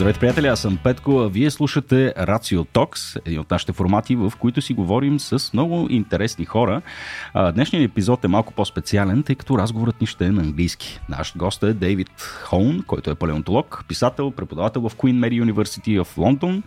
Здравейте, приятели, аз съм Петко, а вие слушате Рацио Токс, един от нашите формати, в които си говорим с много интересни хора. Днешният епизод е малко по-специален, тъй като разговорът ни ще е на английски. Наш гост е Дейвид Хоун, който е палеонтолог, писател, преподавател в Queen Mary University в Лондон.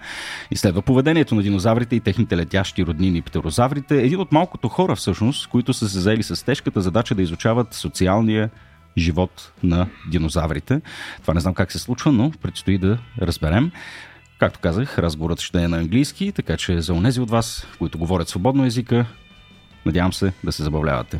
Изследва поведението на динозаврите и техните летящи роднини птерозаврите. Един от малкото хора, всъщност, които са се заели с тежката задача да изучават социалния живот на динозаврите. Това не знам как се случва, но предстои да разберем. Както казах, разговорът ще е на английски, така че за онези от вас, които говорят свободно езика, надявам се да се забавлявате.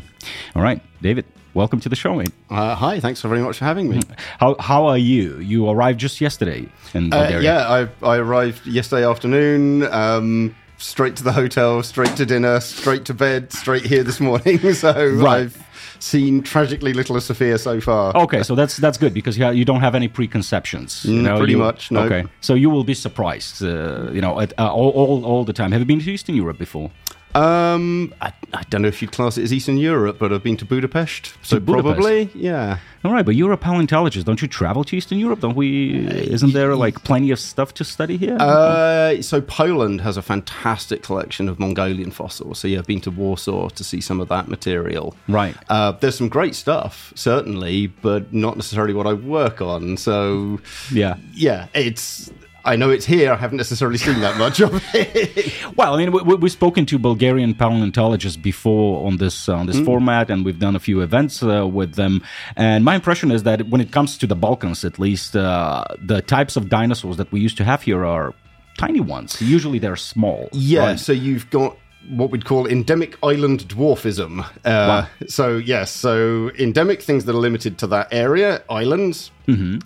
Alright, David, welcome to the show, mate. Uh, hi, thanks very much for having me. How, how are you? You arrived just yesterday in Uh, Bulgaria. yeah, I, I arrived yesterday afternoon, um, straight to the hotel, straight to dinner, straight to bed, straight here this morning. so Right. I've seen tragically little of Sofia so far. Okay, so that's that's good because you, you don't have any preconceptions. You Mm, know, pretty you- much, no. Okay, so you will be surprised. Uh, you know, at, uh, all, all all the time. Have you been to Eastern Europe before? Um, I, I don't know if you'd class it as Eastern Europe, but I've been to Budapest. So Budapest. probably, yeah. All right, but you're a paleontologist. Don't you travel to Eastern Europe? Don't we? Isn't there like plenty of stuff to study here? Uh, so Poland has a fantastic collection of Mongolian fossils. So yeah, I've been to Warsaw to see some of that material. Right. Uh, there's some great stuff, certainly, but not necessarily what I work on. So yeah. yeah, it's. I know it's here. I haven't necessarily seen that much of it. Well, I mean, we, we- we've spoken to Bulgarian paleontologists before on this on this format, and we've done a few events uh, with them. And my impression is that when it comes to the Balkans, at least, uh, the types of dinosaurs that we used to have here are tiny ones. Usually, they're small. Yeah, right? so you've got what we'd call endemic island dwarfism. Uh, So yes, so endemic things that are limited to that area, islands,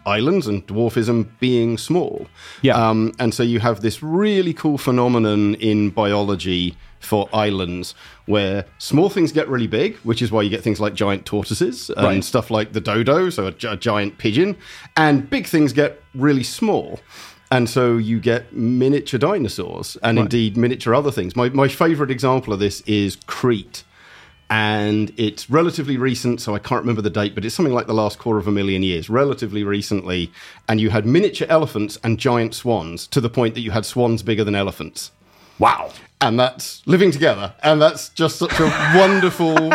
islands, and dwarfism being small. Yeah. um, and so you have this really cool phenomenon in biology for islands where small things get really big, which is why you get things like giant tortoises and Right. stuff like the dodo, so a, a giant pigeon, and big things get really small. And so you get miniature dinosaurs and indeed miniature other things. My, my favorite example of this is Crete. And it's relatively recent, so I can't remember the date, but it's something like the last quarter of a million years, relatively recently. And you had miniature elephants and giant swans to the point that you had swans bigger than elephants wow. and that's living together and that's just such a wonderful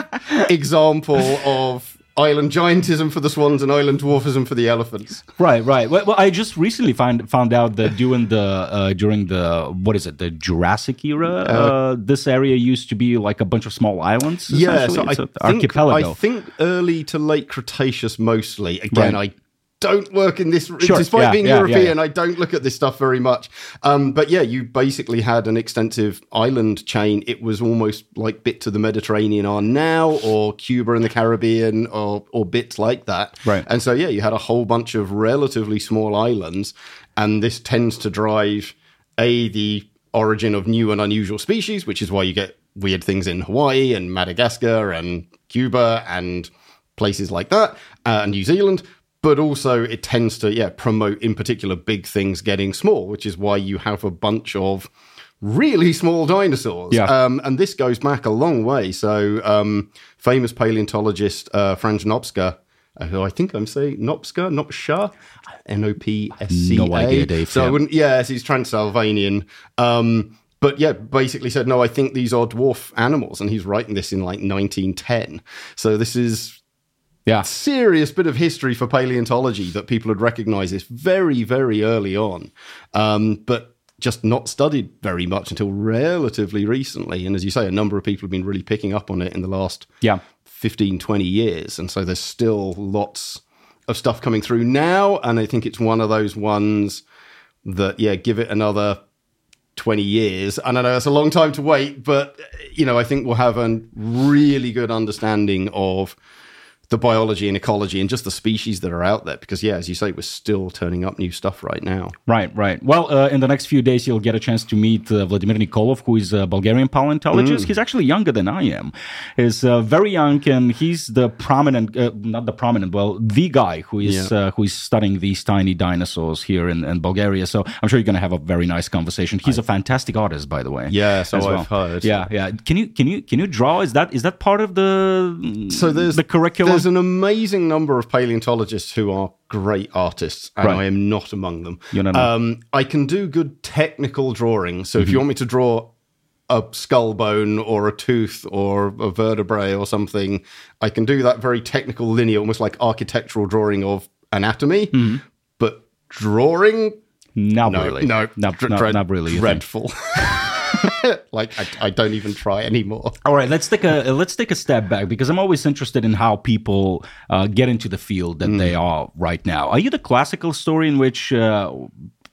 example of island giantism for the swans and island dwarfism for the elephants Right, right. Well, well, I just recently found found out that during the uh, during the what is it the Jurassic era, uh, this area used to be like a bunch of small islands. yeah so I think, archipelago. I think early to late cretaceous mostly again Right. i don't work in this Sure, despite yeah, being yeah, european yeah. i don't look at this stuff very much. Um, but yeah you basically had an extensive island chain. It was almost like bits of the mediterranean are now or cuba and the caribbean or, or bits like that. Right. and so yeah you had a whole bunch of relatively small islands and this tends to drive a the origin of new and unusual species which is why you get weird things in hawaii and madagascar and cuba and places like that uh, and new zealand but also it tends to yeah promote in particular big things getting small which is why you have a bunch of really small dinosaurs Yeah. um, and this goes back a long way so um, famous paleontologist uh, franz nopcsa uh, who I think I'm saying Nopska, Nopsha, N O P S C A. No idea, Dave, So yeah. I wouldn't. Yes, he's Transylvanian. Um, but yeah, basically said no. I think these are dwarf animals, and he's writing this in like 1910. So this is yeah, serious bit of history for paleontology that people had recognized this very, very early on, um, but just not studied very much until relatively recently. And as you say, a number of people have been really picking up on it in the last yeah. 15, 20 years. And so there's still lots of stuff coming through now. And I think it's one of those ones that, yeah, give it another 20 years. And I know that's a long time to wait, but, you know, I think we'll have a really good understanding of the biology and ecology and just the species that are out there. Because, yeah, as you say, we're still turning up new stuff right now. Right, right. Well, uh, in the next few days, you'll get a chance to meet uh, Vladimir Nikolov, who is a Bulgarian paleontologist. He's actually younger than I am. He's uh, very young, and he's the prominent, uh, not the prominent, well, the guy who is Yeah. uh, who is studying these tiny dinosaurs here in, in Bulgaria. So I'm sure you're going to have a very nice conversation. He's a fantastic artist, by the way. Yeah, so I've heard. Yeah, yeah. Can you can you can you draw? Is that is that part of the So there's the curriculum there's an amazing number of paleontologists who are great artists, and Right. I am not among them. You're not- um, I can do good technical drawing. So if Mm-hmm. you want me to draw a skull bone or a tooth or a vertebrae or something, I can do that very technical, linear, almost like architectural drawing of anatomy. Mm-hmm. But drawing, Not no, really. no, not, dr- not, dread- not really. dreadful. like I, I don't even try anymore. All right, let's take a let's take a step back because I'm always interested in how people uh, get into the field that they are right now. Are you the classical story in which uh,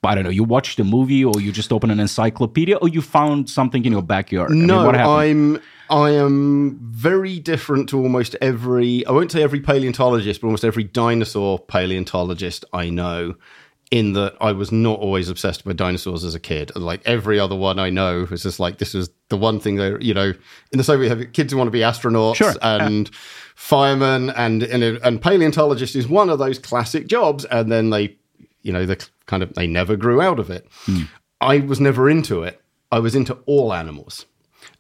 I don't know you watched a movie or you just open an encyclopedia or you found something in your backyard? I mean, No? I'm I am very different to almost every I won't say every paleontologist, but almost every dinosaur paleontologist I know. In that I was not always obsessed with dinosaurs as a kid. Like every other one I know was just like this was the one thing that you know in the Soviet have kids who want to be astronauts Sure, and firemen and, and and paleontologist is one of those classic jobs and then they you know the kind of they never grew out of it. Hmm. I was never into it. I was into all animals.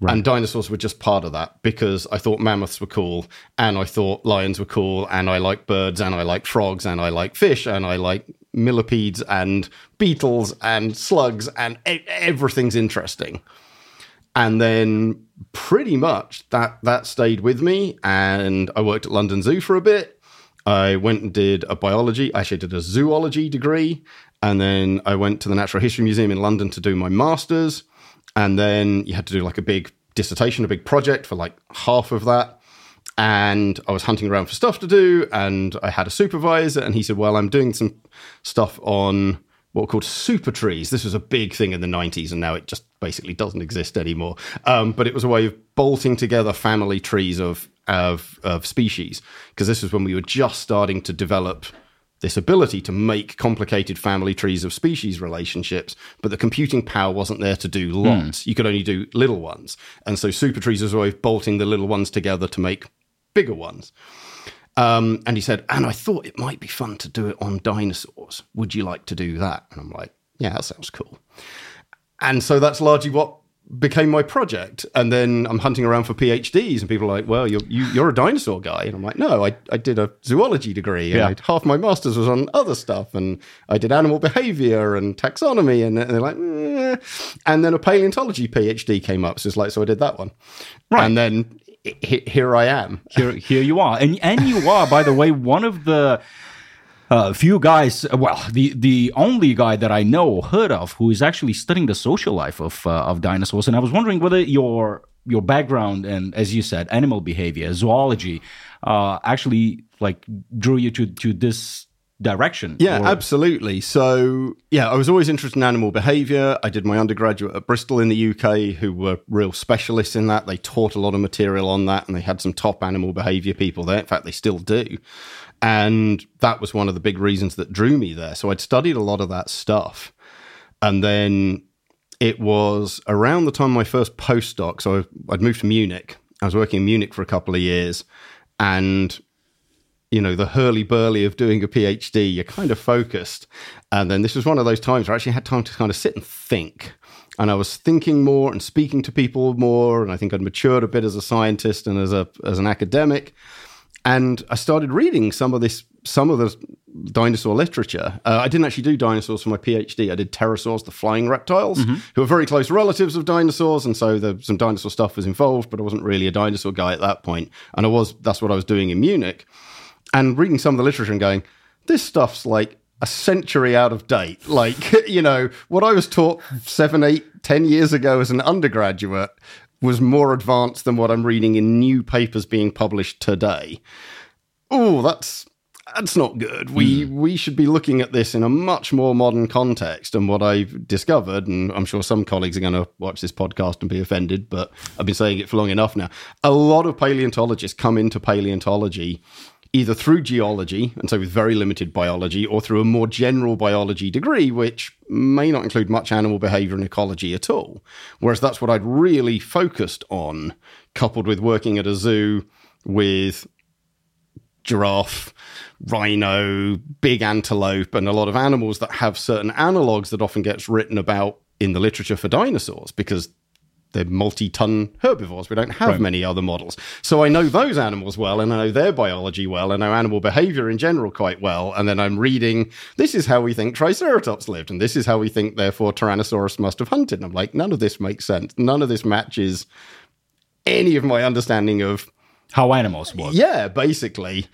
And dinosaurs were just part of that because I thought mammoths were cool and I thought lions were cool and I like birds and I like frogs and I like fish and I like millipedes and beetles and slugs and everything's interesting. And then pretty much that that stayed with me and I worked at London Zoo for a bit. I went and did a biology, actually did a zoology degree and then I went to the Natural History Museum in London to do my masters and then you had to do like a big dissertation, a big project for like half of that. And I was hunting around for stuff to do, and I had a supervisor, and he said, "Well, I'm doing some stuff on what were called super trees. This was a big thing in the 90s, and now it just basically doesn't exist anymore. Um, but it was a way of bolting together family trees of of, of species, because this was when we were just starting to develop this ability to make complicated family trees of species relationships, but the computing power wasn't there to do lots. You could only do little ones. And so super trees was a way of bolting the little ones together to make bigger ones. Um, and he said, and I thought it might be fun to do it on dinosaurs. Would you like to do that? And I'm like, yeah, that sounds cool. And so that's largely what became my project. And then I'm hunting around for PhDs, and people are like, well, you're, you, you're a dinosaur guy. And I'm like, no, I, I did a zoology degree, and Yeah. Half my master's was on other stuff. And I did animal behavior and taxonomy. And, and they're like, eh. and then a paleontology PhD came up. So it's like, so I did that one. Right. And then he- here I am. here, here you are, and and you are, by the way, one of the uh, few guys. Well, the the only guy that I know heard of who is actually studying the social life of uh, of dinosaurs. And I was wondering whether your your background and, as you said, animal behavior, zoology, uh, actually like drew you to to this direction. Yeah, or- absolutely. So, yeah, I was always interested in animal behavior. I did my undergraduate at Bristol in the UK, who were real specialists in that. They taught a lot of material on that, and they had some top animal behavior people there. In fact, they still do. And that was one of the big reasons that drew me there. So, I'd studied a lot of that stuff. And then it was around the time my first postdoc. So, I'd moved to Munich. I was working in Munich for a couple of years. And you know, the hurly burly of doing a PhD, you're kind of focused. And then this was one of those times where I actually had time to kind of sit and think. And I was thinking more and speaking to people more. And I think I'd matured a bit as a scientist and as a as an academic. And I started reading some of this, some of the dinosaur literature. Uh, I didn't actually do dinosaurs for my PhD. I did pterosaurs, the flying reptiles, who are very close relatives of dinosaurs, and so the, some dinosaur stuff was involved. But I wasn't really a dinosaur guy at that point, and I was. That's what I was doing in Munich and reading some of the literature and going, this stuff's like a century out of date. Like, you know, what I was taught seven, eight, ten years ago as an undergraduate was more advanced than what I'm reading in new papers being published today. Oh, that's that's not good. We hmm. we should be looking at this in a much more modern context. And what I've discovered, and I'm sure some colleagues are going to watch this podcast and be offended, but I've been saying it for long enough now. A lot of paleontologists come into paleontology either through geology, and so with very limited biology, or through a more general biology degree, which may not include much animal behavior and ecology at all. Whereas that's what I'd really focused on, coupled with working at a zoo with giraffe, rhino, big antelope, and a lot of animals that have certain analogues that often gets written about in the literature for dinosaurs because they're multi-ton herbivores. We don't have Right. many other models. So I know those animals well and I know their biology well. and I know animal behavior in general quite well. And then I'm reading, this is how we think Triceratops lived. And this is how we think, therefore, Tyrannosaurus must have hunted. And I'm like, none of this makes sense. None of this matches any of my understanding of How animals work. yeah, basically.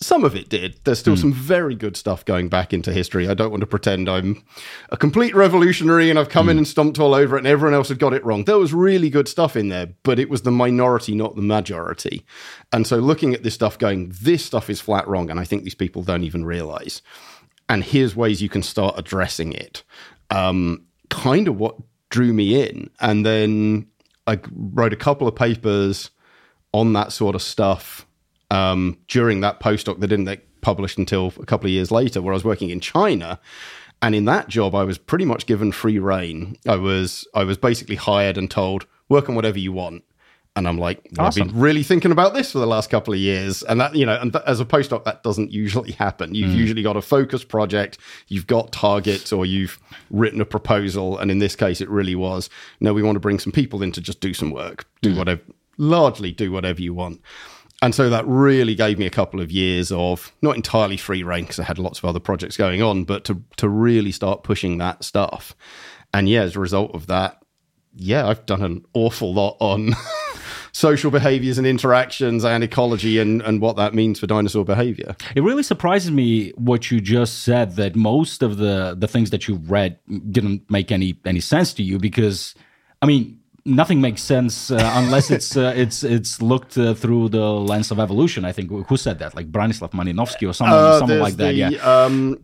Some of it did. There's still some very good stuff going back into history. I don't want to pretend I'm a complete revolutionary and I've come in and stomped all over it and everyone else had got it wrong. There was really good stuff in there, but it was the minority, not the majority. And so looking at this stuff going, this stuff is flat wrong. And I think these people don't even realize. And here's ways you can start addressing it. Um, kind of what drew me in. And then I wrote a couple of papers on that sort of stuff um, during that postdoc that didn't get published until a couple of years later, where I was working in China. And in that job, I was pretty much given free reign. I was I was basically hired and told work on whatever you want. And I'm like, well, I've been really thinking about this for the last couple of years, and that you know, and th- as a postdoc, that doesn't usually happen. You've usually got a focus project, you've got targets, or you've written a proposal. And in this case, it really was, no, we want to bring some people in to just do some work, do whatever, largely do whatever you want. And so that really gave me a couple of years of not entirely free reign because I had lots of other projects going on, but to to really start pushing that stuff. And yeah, as a result of that, yeah, I've done an awful lot on social behaviors and interactions and ecology and, and what that means for dinosaur behavior. It really surprises me what you just said that most of the the things that you read didn't make any any sense to you because I mean nothing makes sense uh, unless it's uh, it's it's looked uh, through the lens of evolution. I think who said that like Branislav Malinovsky or someone Uh, someone like that. the, yeah. Um,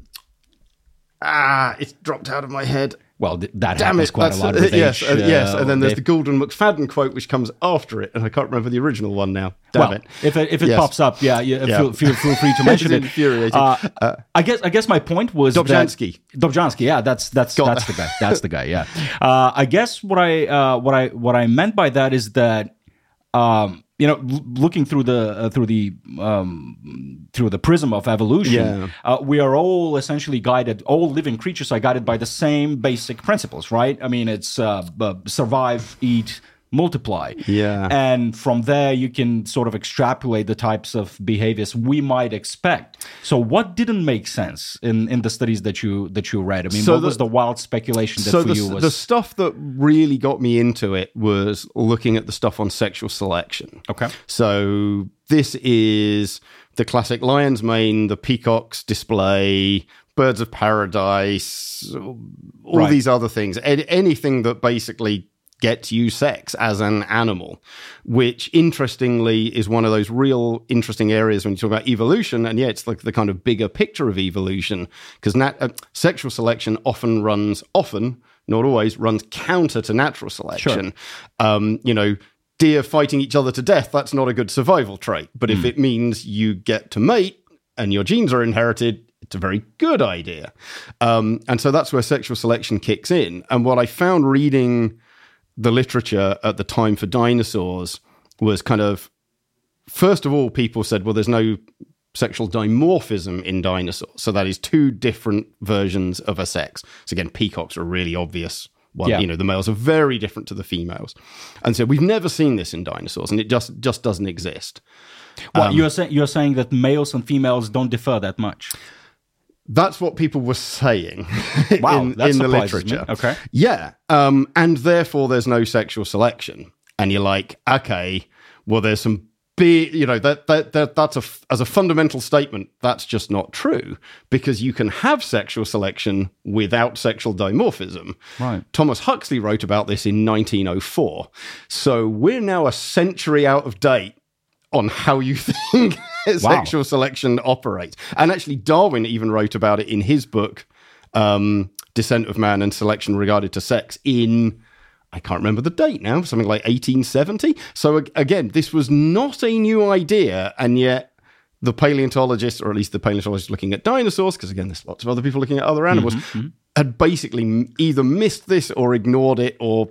ah, it's dropped out of my head. Well, th- that Damn happens it! quite a lot uh, with yes, uh, yes, uh, and then there's they- the Goulden McFadden quote which comes after it, and I can't remember the original one now. Damn well, it! if it, if it Yes. pops up, yeah, yeah, Yeah. Feel, feel feel free to mention it. infuriating. Uh, I guess I guess my point was Dobzhansky. Dobzhansky, yeah, that's that's Got that's the guy. That's the guy. Yeah. Uh, I guess what I uh, what I what I meant by that is that um, you know, l- looking through the uh, through the um, through the prism of evolution, Yeah. uh, we are all essentially guided. All living creatures are guided by the same basic principles, right? I mean, it's uh, survive, eat, multiply. Yeah. and from there you can sort of extrapolate the types of behaviors we might expect. So, what didn't make sense in in the studies that you that you read? I mean, So what the- was the wild speculation that so for the, you was? the stuff that really got me into it was looking at the stuff on sexual selection. Okay. So this is the classic lion's mane, the peacock's display, birds of paradise, all Right. these other things, An- anything that basically gets you sex as an animal, which interestingly is one of those real interesting areas when you talk about evolution. And yeah, it's like the kind of bigger picture of evolution because nat- uh, sexual selection often runs, often, not always, runs counter to natural selection. Um, you know, deer fighting each other to death, that's not a good survival trait. But if it means you get to mate and your genes are inherited, it's a very good idea. Um, and so that's where sexual selection kicks in. And what I found reading the literature at the time for dinosaurs was kind of first of all, people said, well, there's no sexual dimorphism in dinosaurs. So that is two different versions of a sex. So again, peacocks are a really obvious one. Yeah. You know, the males are very different to the females. And so we've never seen this in dinosaurs and it just just doesn't exist. well, um, you're saying you're saying that males and females don't differ that much. That's what people were saying Wow, in, in the surprises me. literature. Okay. Yeah. Um, and therefore, there's no sexual selection. And you're like, okay, well, there's some big, you know, that, that, that that's a as a fundamental statement, that's just not true because you can have sexual selection without sexual dimorphism. Right. Thomas Huxley wrote about this in 1904. So we're now a century out of date on how you think sexual selection operates. And actually, Darwin even wrote about it in his book, um, Descent of Man and Selection Regarded to Sex, in. I can't remember the date now, something like 1870. So, again, this was not a new idea, and yet the paleontologists, or at least the paleontologists looking at dinosaurs, because again, there's lots of other people looking at other animals, had basically either missed this or ignored it or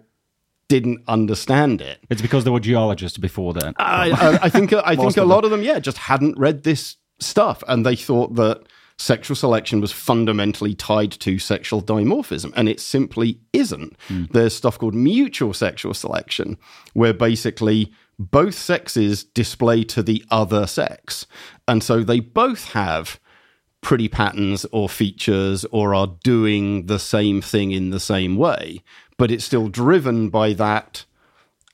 didn't understand it. It's because there were geologists before then. I, I, I think I think a lot of them, yeah, just hadn't read this stuff, and they thought that sexual selection was fundamentally tied to sexual dimorphism, and it simply isn't. Hmm. There's stuff called mutual sexual selection, where basically both sexes display to the other sex. And so they both have pretty patterns or features or are doing the same thing in the same way, but it's still driven by that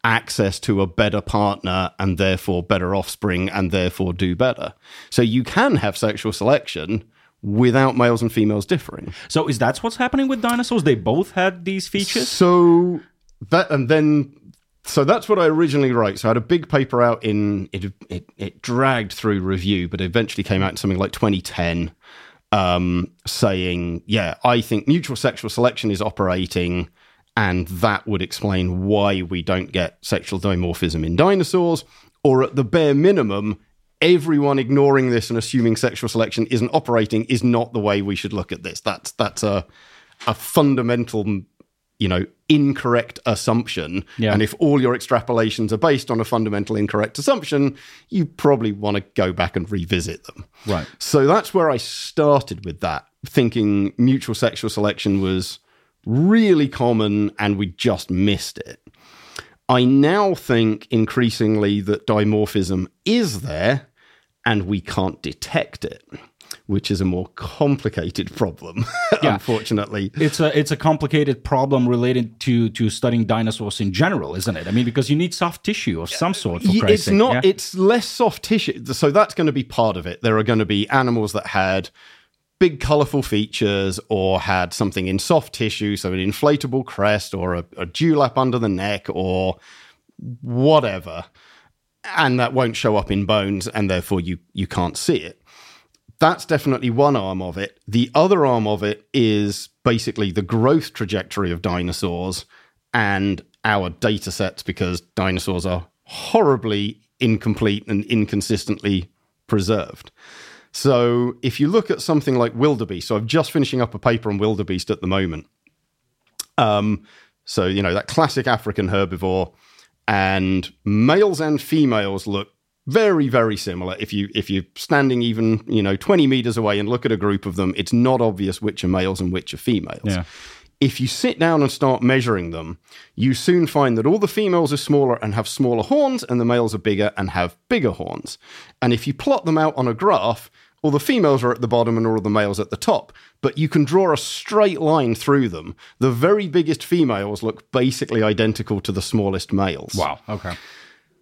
access to a better partner and therefore better offspring and therefore do better. So you can have sexual selection without males and females differing. So is that what's happening with dinosaurs? They both had these features. So that and then so that's what I originally wrote. So I had a big paper out in it. It, it dragged through review, but eventually came out in something like 2010, um, saying, "Yeah, I think mutual sexual selection is operating, and that would explain why we don't get sexual dimorphism in dinosaurs, or at the bare minimum." Everyone ignoring this and assuming sexual selection isn't operating is not the way we should look at this. That's that's a a fundamental you know, incorrect assumption. Yeah. And if all your extrapolations are based on a fundamental incorrect assumption, you probably want to go back and revisit them. Right. So that's where I started with that, thinking mutual sexual selection was really common and we just missed it. I now think increasingly that dimorphism is there and we can't detect it, which is a more complicated problem, Yeah. unfortunately. It's a it's a complicated problem related to to studying dinosaurs in general, isn't it? I mean, because you need soft tissue of some sort. For Christ's it's sake, not yeah? it's less soft tissue so that's going to be part of it there are going to be animals that had big colorful features or had something in soft tissue so an inflatable crest or a, a dewlap under the neck or whatever and that won't show up in bones and therefore you you can't see it. That's definitely one arm of it. The other arm of it is basically the growth trajectory of dinosaurs and our data sets because dinosaurs are horribly incomplete and inconsistently preserved so if you look at something like wildebeest so i'm just finishing up a paper on wildebeest at the moment um, so you know that classic African herbivore, and males and females look very very similar. If you if you're standing even you know 20 meters away and look at a group of them, it's not obvious which are males and which are females. Yeah. If you sit down and start measuring them, you soon find that all the females are smaller and have smaller horns, and the males are bigger and have bigger horns. And if you plot them out on a graph, all the females are at the bottom and all the males at the top. But you can draw a straight line through them. The very biggest females look basically identical to the smallest males. Wow. Okay.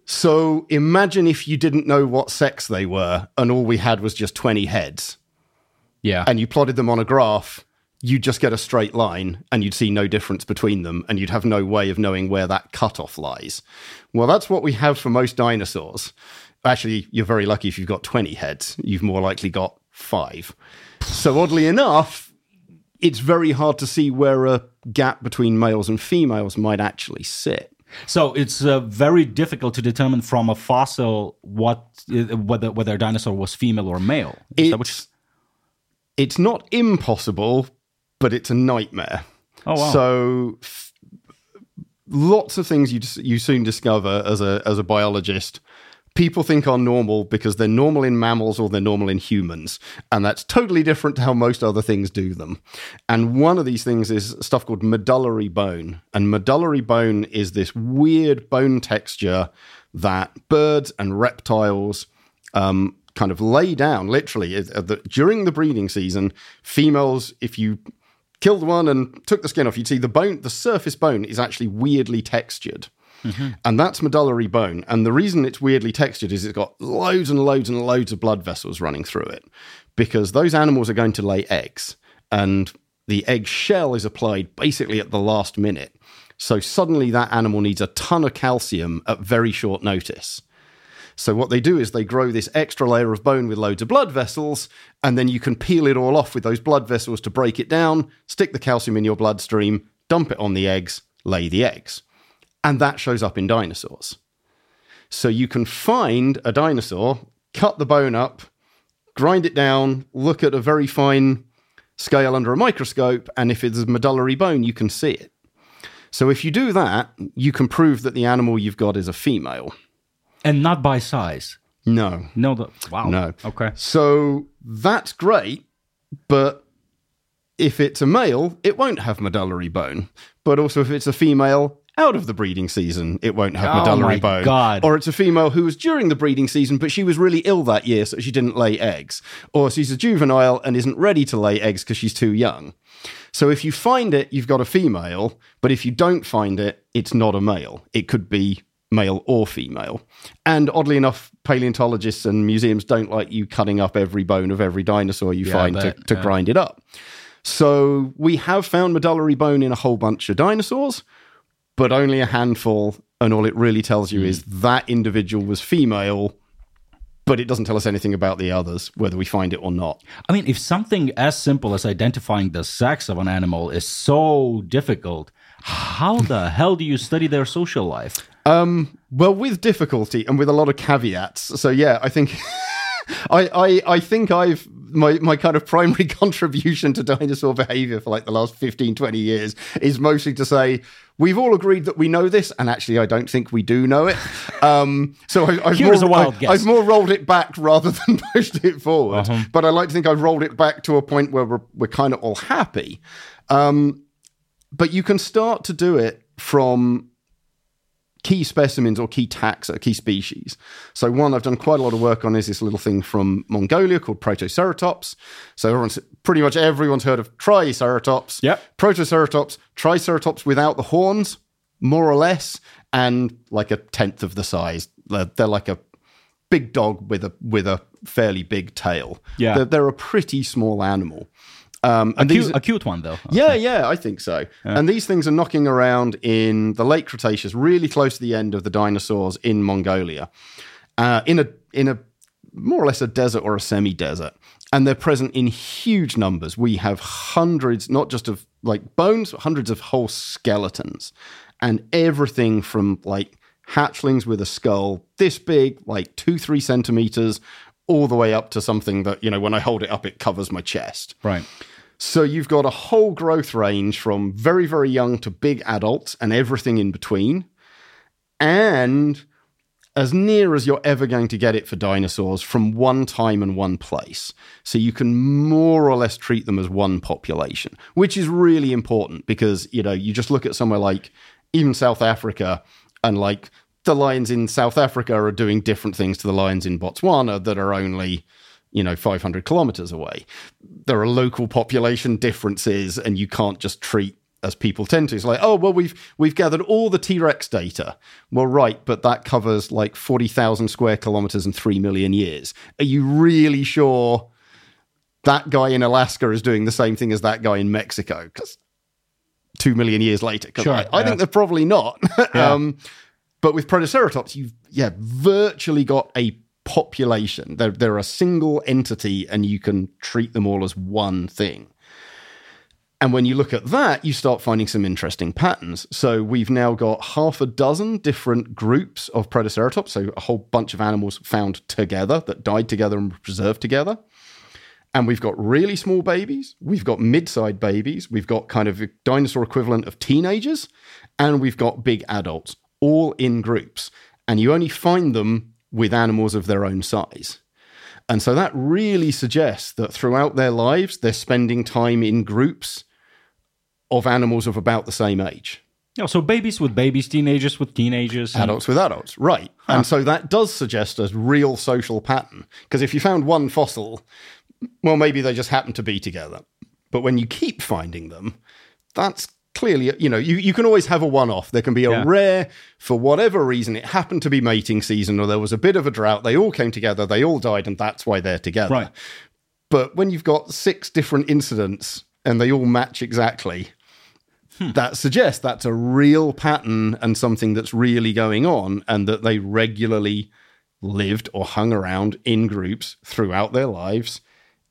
So imagine if you didn't know what sex they were and all we had was just 20 heads Yeah. and you plotted them on a graph, you'd just get a straight line and you'd see no difference between them and you'd have no way of knowing where that cutoff lies. Well, that's what we have for most dinosaurs. Actually, you're very lucky if you've got 20 heads, you've more likely got five. So, oddly enough, it's very hard to see where a gap between males and females might actually sit. So it's uh, very difficult to determine from a fossil what uh, whether whether a dinosaur was female or male. Is It's, it's not impossible, but it's a nightmare. Oh, wow. So f- lots of things you you soon discover as a as a biologist. People think are normal because they're normal in mammals or they're normal in humans, and that's totally different to how most other things do them. And one of these things is stuff called medullary bone, and medullary bone is this weird bone texture that birds and reptiles um, kind of lay down literally uh, during the breeding season. Females, if you killed one and took the skin off, you'd see the bone, the surface bone is actually weirdly textured. Mm-hmm. And that's medullary bone. And the reason it's weirdly textured is it's got loads and loads and loads of blood vessels running through it because those animals are going to lay eggs. And the egg shell is applied basically at the last minute. So suddenly that animal needs a ton of calcium at very short notice. So what they do is they grow this extra layer of bone with loads of blood vessels, and then you can peel it all off with those blood vessels to break it down, stick the calcium in your bloodstream, dump it on the eggs, lay the eggs. And that shows up in dinosaurs. So you can find a dinosaur, cut the bone up, grind it down, look at a very fine scale under a microscope, and if it's medullary bone, you can see it. So if you do that, you can prove that the animal you've got is a female. And not by size. No. No, the, wow. No. Okay. So that's great, but if it's a male, it won't have medullary bone. But also, if it's a female out of the breeding season, it won't have Oh medullary my bone. God. Or it's a female who was during the breeding season, but she was really ill that year, so she didn't lay eggs. Or she's a juvenile and isn't ready to lay eggs because she's too young. So if you find it, you've got a female, but if you don't find it, it's not a male. It could be male or female. And oddly enough, paleontologists and museums don't like you cutting up every bone of every dinosaur you I find to, bet, to yeah. grind it up. So we have found medullary bone in a whole bunch of dinosaurs, but only a handful. And all it really tells you hmm. is that individual was female, but it doesn't tell us anything about the others, whether we find it or not. I mean, if something as simple as identifying the sex of an animal is so difficult, how the hell do you study their social life? Well, with difficulty and with a lot of caveats. So yeah, I think I, I I think I've my my kind of primary contribution to dinosaur behavior for like the last 15 20 years is mostly to say we've all agreed that we know this and actually I don't think we do know it. Um so I, I've Here's more, a wild I, guess. I've more rolled it back rather than pushed it forward. But I like to think I've rolled it back to a point where we're we're kind of all happy. Um but you can start to do it from key specimens or key taxa, uh, key species. So one I've done quite a lot of work on is this little thing from Mongolia called Protoceratops. So everyone's pretty much everyone's heard of Triceratops. Yep. Protoceratops, Triceratops without the horns, more or less, and like a tenth of the size. They're, they're like a big dog with a with a fairly big tail. Yeah. They're, they're a pretty small animal. Um, and these, Cute, a cute one, though. yeah, yeah, I think so. And these things are knocking around in the late Cretaceous, really close to the end of the dinosaurs in Mongolia, uh, in a in a more or less a desert or a semi-desert, and they're present in huge numbers. We have hundreds, not just of like bones, but hundreds of whole skeletons, and everything from like hatchlings with a skull this big, like two three centimeters, all the way up to something that you know when I hold it up, it covers my chest. Right. So you've got a whole growth range from very, very young to big adults and everything in between. And as near as you're ever going to get it for dinosaurs from one time and one place. So you can more or less treat them as one population, which is really important because, you know, you just look at somewhere like even South Africa and like the lions in South Africa are doing different things to the lions in Botswana that are only you know 500 kilometers away. There are local population differences and you can't just treat as people tend to. It's like oh well we've we've gathered all the t-rex data. Well right but that covers like 40,000 square kilometers and 3 million years. Are you really sure that guy in alaska is doing the same thing as that guy in mexico? Because 2 million years later Sure, I, I yeah. think they're probably not. Um but with Protoceratops, you've yeah virtually got a population. They're they're a single entity, and you can treat them all as one thing. And when you look at that, you start finding some interesting patterns. So we've now got half a dozen different groups of Protoceratops, so a whole bunch of animals found together that died together and were preserved together. And we've got really small babies, we've got mid-sized babies, we've got kind of dinosaur equivalent of teenagers, and we've got big adults, all in groups. And you only find them with animals of their own size. And so that really suggests that throughout their lives, they're spending time in groups of animals of about the same age. Yeah, so babies with babies, teenagers with teenagers. and- Adults with adults, right. And so that does suggest a real social pattern. Because if you found one fossil, well, maybe they just happen to be together. But when you keep finding them, that's clearly, you know, you, you can always have a one off. There can be a Yeah. rare, for whatever reason, it happened to be mating season or there was a bit of a drought. They all came together, they all died, and that's why they're together. Right. But when you've got six different incidents and they all match exactly, hmm. that suggests that's a real pattern and something that's really going on, and that they regularly lived or hung around in groups throughout their lives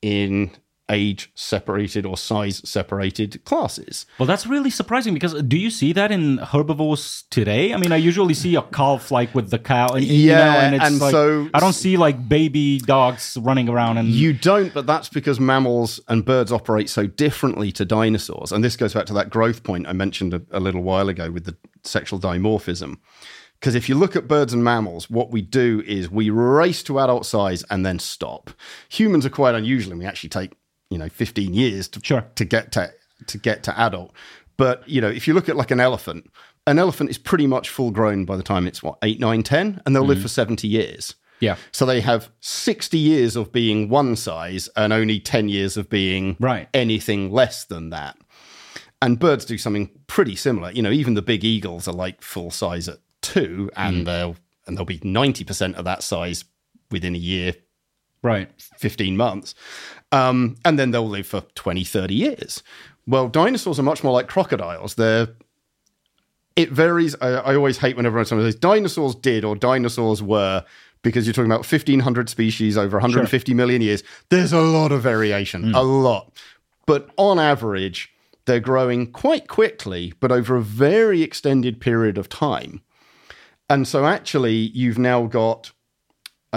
in age separated or size separated classes. Well, that's really surprising because do you see that in herbivores today? I mean, I usually see a calf like with the cow, and, you know, Yeah, and it's and like, so- I don't see like baby dogs running around and You don't, but that's because mammals and birds operate so differently to dinosaurs. And this goes back to that growth point I mentioned a, a little while ago with the sexual dimorphism. Because if you look at birds and mammals, what we do is we race to adult size and then stop. Humans are quite unusual and we actually take you know 15 years to Sure. to get to to get to adult. But you know, if you look at like an elephant, an elephant is pretty much full grown by the time it's what eight, nine, ten, and they'll live mm-hmm. for 70 years. Yeah. So they have 60 years of being one size and only 10 years of being Right. anything less than that. And birds do something pretty similar. You know, even the big eagles are like full size at two, and mm. they'll and they'll be 90% of that size within a year, Right. 15 months. Um, and then they'll live for 20, 30 years. Well, dinosaurs are much more like crocodiles. They're it varies. I, I always hate whenever someone says dinosaurs did or dinosaurs were because you're talking about 1500 species over 150 million years. There's a lot of variation, a lot. But on average, they're growing quite quickly, but over a very extended period of time. And so actually, you've now got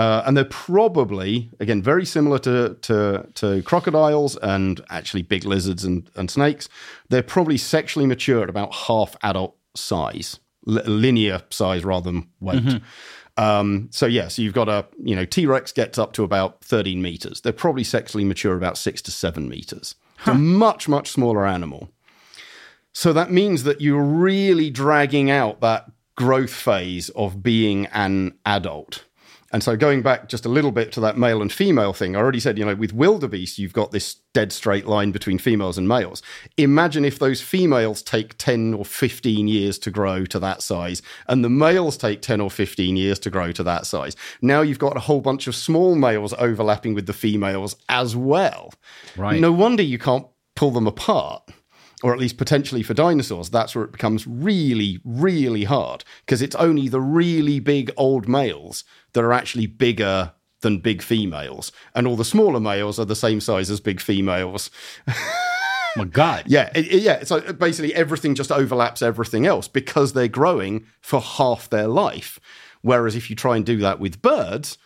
uh, and they're probably again very similar to, to to crocodiles and actually big lizards and, and snakes. They're probably sexually mature at about half adult size, li- linear size rather than weight. Um, so yeah, so you've got a you know T Rex gets up to about thirteen meters. They're probably sexually mature about six to seven meters. It's a much much smaller animal. So that means that you're really dragging out that growth phase of being an adult. And so going back just a little bit to that male and female thing, I already said, you know, with wildebeest, you've got this dead straight line between females and males. Imagine if those females take 10 or 15 years to grow to that size, and the males take 10 or 15 years to grow to that size. Now you've got a whole bunch of small males overlapping with the females as well. Right. No wonder you can't pull them apart or at least potentially for dinosaurs, that's where it becomes really, really hard because it's only the really big old males that are actually bigger than big females, and all the smaller males are the same size as big females. My God. Yeah, it, it- yeah. So uh, basically, everything just overlaps everything else because they're growing for half their life. Whereas if you try and do that with birds,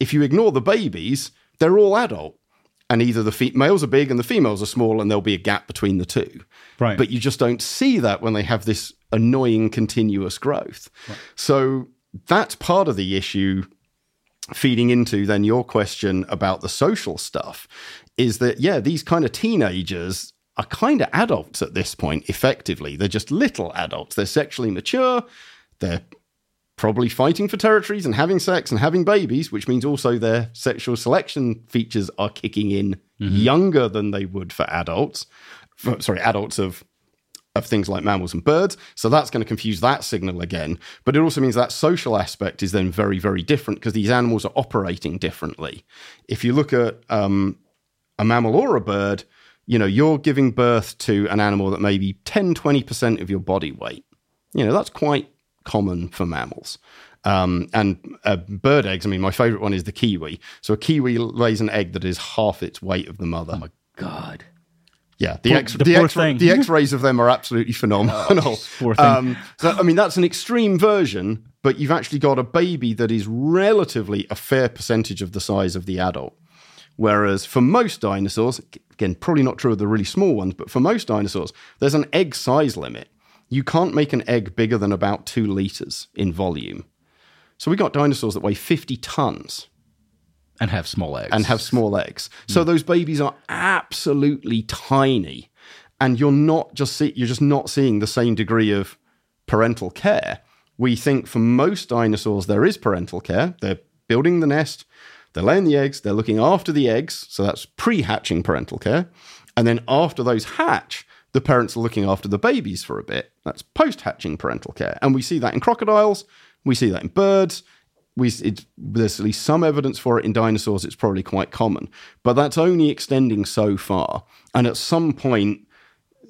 if you ignore the babies, they're all adult. And either the fe- males are big and the females are small, and there'll be a gap between the two. Right. But you just don't see that when they have this annoying continuous growth. So that's part of the issue feeding into then your question about the social stuff is that yeah these kind of teenagers are kind of adults at this point effectively they're just little adults they're sexually mature they're probably fighting for territories and having sex and having babies which means also their sexual selection features are kicking in younger than they would for adults for, sorry adults of of things like mammals and birds. So that's going to confuse that signal again. But it also means that social aspect is then very, very different because these animals are operating differently. If you look at um, a mammal or a bird, you know, you're giving birth to an animal that may be 10, 20% of your body weight. You know, that's quite common for mammals. Um, and uh, bird eggs, I mean, my favorite one is the kiwi. So a kiwi lays an egg that is half its weight of the mother. Oh my God. Yeah, the Poor- X the the, poor X thing. the X-rays of them are absolutely phenomenal. poor thing. Um, so, I mean, that's an extreme version, but you've actually got a baby that is relatively a fair percentage of the size of the adult. Whereas for most dinosaurs, again, probably not true of the really small ones, but for most dinosaurs, there's an egg size limit. You can't make an egg bigger than about two liters in volume. So we got dinosaurs that weigh 50 tons And have small eggs. and have small eggs. So hmm. those babies are absolutely tiny, and you're not just see, you're just not seeing the same degree of parental care. We think for most dinosaurs there is parental care. They're building the nest, they're laying the eggs, they're looking after the eggs. So that's pre-hatching parental care, and then after those hatch. The parents are looking after the babies for a bit. That's post-hatching parental care, and we see that in crocodiles. We see that in birds we it, there's at least some evidence for it in dinosaurs. It's probably quite common, but that's only extending so far. And at some point,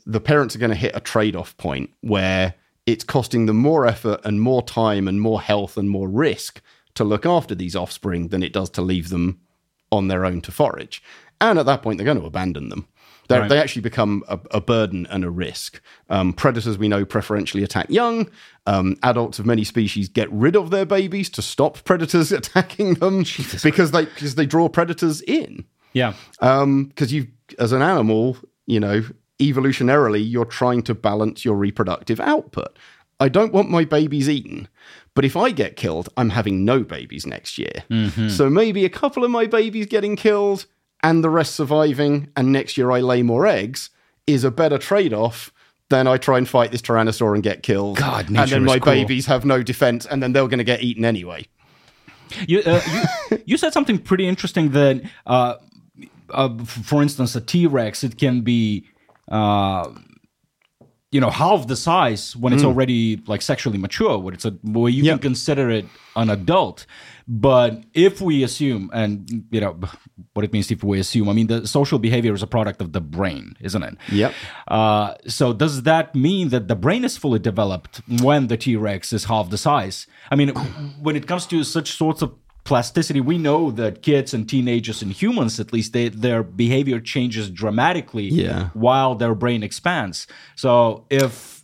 the parents are going to hit a trade-off point where it's costing them more effort and more time and more health and more risk to look after these offspring than it does to leave them on their own to forage. And at that point, they're going to abandon them. Right. They actually become a, a burden and a risk. Um, predators, we know, preferentially attack young. Um, adults of many species get rid of their babies to stop predators attacking them because they because they draw predators in. yeah. Because you, as an animal, you know, evolutionarily, you're trying to balance your reproductive output. I don't want my babies eaten, but if I get killed, I'm having no babies next year. So maybe a couple of my babies getting killed and the rest surviving, and next year I lay more eggs, is a better trade off than I try and fight this tyrannosaur and get killed. God, and then my cool. babies have no defense, and then they're going to get eaten anyway. You, uh, you, you said something pretty interesting that, uh, uh, for instance, a T Rex, it can be, uh, you know, half the size when it's already like sexually mature, where it's a where you Yeah. can consider it an adult. But if we assume, and you know, what it means if we assume, I mean, the social behavior is a product of the brain, isn't it? Yep. Uh, so does that mean that the brain is fully developed when the T Rex is half the size? I mean, when it comes to such sorts of plasticity, we know that kids and teenagers and humans, at least, they, their behavior changes dramatically Yeah. while their brain expands. So if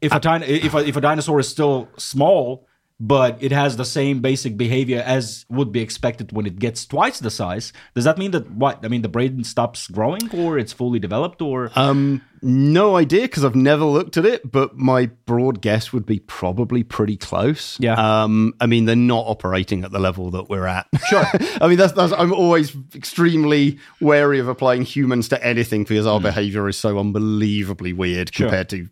if a, if a if a dinosaur is still small. But it has the same basic behavior as would be expected when it gets twice the size. Does that mean that what? I mean, the brain stops growing, or it's fully developed, or Um, no idea because I've never looked at it, but my broad guess would be probably pretty close. Yeah. Um, I mean, they're not operating at the level that we're at. Sure. I mean, that's, that's I'm always extremely wary of applying humans to anything because our behavior is so unbelievably weird. Sure. compared to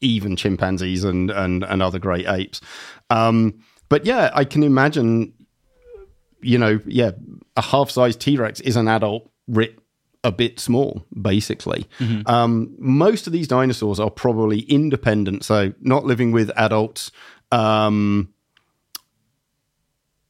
even chimpanzees and and and other great apes. Um, but yeah, I can imagine. You know, yeah, a half-sized T-Rex is an adult writ a bit small, basically. Um, most of these dinosaurs are probably independent, so not living with adults, um,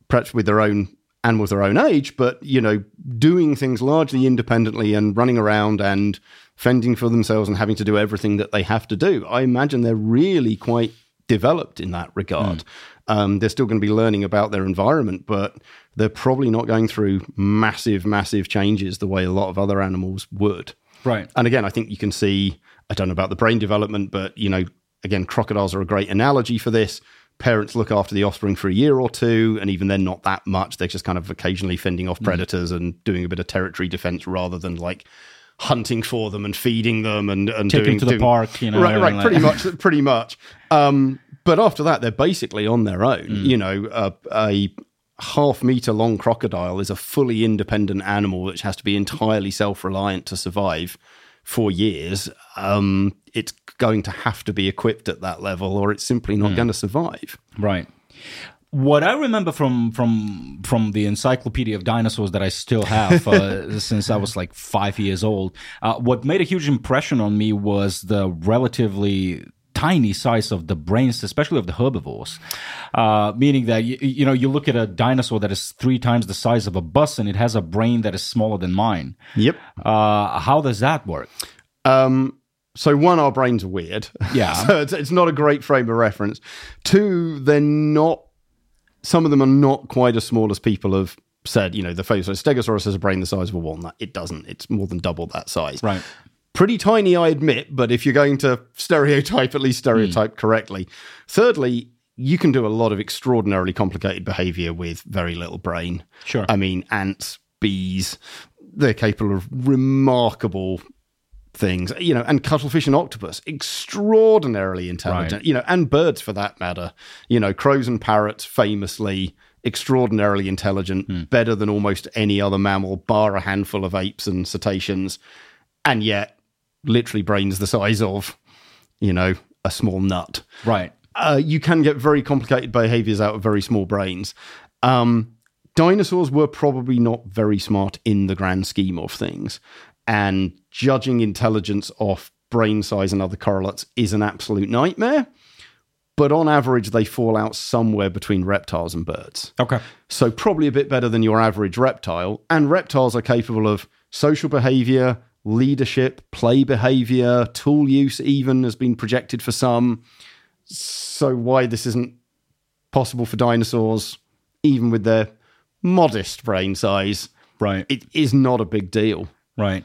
perhaps with their own animals their own age, but you know, doing things largely independently and running around and fending for themselves and having to do everything that they have to do. I imagine they're really quite developed in that regard. Um, they're still going to be learning about their environment, but they're probably not going through massive, massive changes the way a lot of other animals would. right? And again, I think you can see, I don't know about the brain development, but, you know, again, crocodiles are a great analogy for this. Parents look after the offspring for a year or two, and even then, not that much. They're just kind of occasionally fending Mm. off predators and doing a bit of territory defense rather than like hunting for them and feeding them and, and them doing to the doing- park, you know, right, right, like- pretty much, pretty much. Um, but after that, they're basically on their own. Mm. You know, a, a half meter long crocodile is a fully independent animal which has to be entirely self reliant to survive for years. Um, it's going to have to be equipped at that level, or it's simply Mm. not going to survive. Right. What I remember from from from the Encyclopedia of Dinosaurs that I still have uh, since I was like five years old, uh, what made a huge impression on me was the relatively tiny size of the brains, especially of the herbivores. Uh, meaning that you, you know you look at a dinosaur that is three times the size of a bus and it has a brain that is smaller than mine. Yep. Uh, how does that work? Um, so one, our brains are weird. Yeah. so it's, it's not a great frame of reference. Two, they're not. Some of them are not quite as small as people have said. You know, the. So Stegosaurus has a brain the size of a walnut. It doesn't. It's more than double that size. Right. Pretty tiny, I admit. But if you're going to stereotype, at least stereotype hmm. correctly. Thirdly. You can do a lot of extraordinarily complicated behavior with very little brain. Sure. I mean, ants, bees, they're capable of remarkable things, you know, and cuttlefish and octopus, extraordinarily intelligent, Right. you know, and birds for that matter. You know, crows and parrots famously extraordinarily intelligent, better than almost any other mammal, bar a handful of apes and cetaceans, and yet literally brains the size of, you know, a small nut Right. uh, you can get very complicated behaviors out of very small brains. Um, dinosaurs were probably not very smart in the grand scheme of things. And judging intelligence off brain size and other correlates is an absolute nightmare. But on average, they fall out somewhere between reptiles and birds. Okay. So, probably a bit better than your average reptile. And reptiles are capable of social behavior, leadership, play behavior, tool use, even has been projected for some. So, why this isn't possible for dinosaurs, even with their modest brain size, Right. it is not a big deal. Right.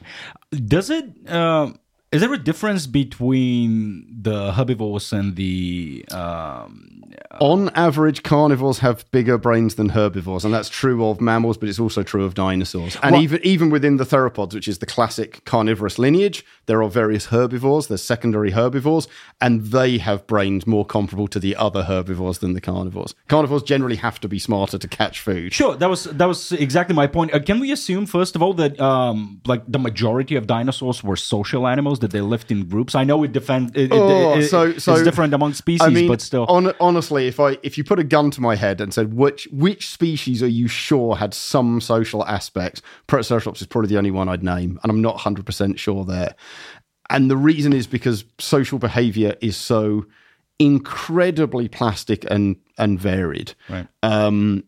Does it? Uh, is there a difference between the herbivores and the um, uh, On average, carnivores have bigger brains than herbivores, and that's true of mammals, but it's also true of dinosaurs. And Well- even even within the theropods, which is the classic carnivorous lineage, there are various herbivores. There's secondary herbivores, and they have brains more comparable to the other herbivores than the carnivores. Carnivores generally have to be smarter to catch food. Sure, that was that was exactly my point. Uh, can we assume, first of all, that um, like the majority of dinosaurs were social animals that they lived in groups? I know it defend it, it- Oh, it- so- it's different among species, I mean, but still. hon- honestly, if I if you put a gun to my head and said which which species are you sure had some social aspects, Protoceratops is probably the only one I'd name, and I'm not 100 percent sure there. And the reason is because social behavior is so incredibly plastic and and varied. Right. Um,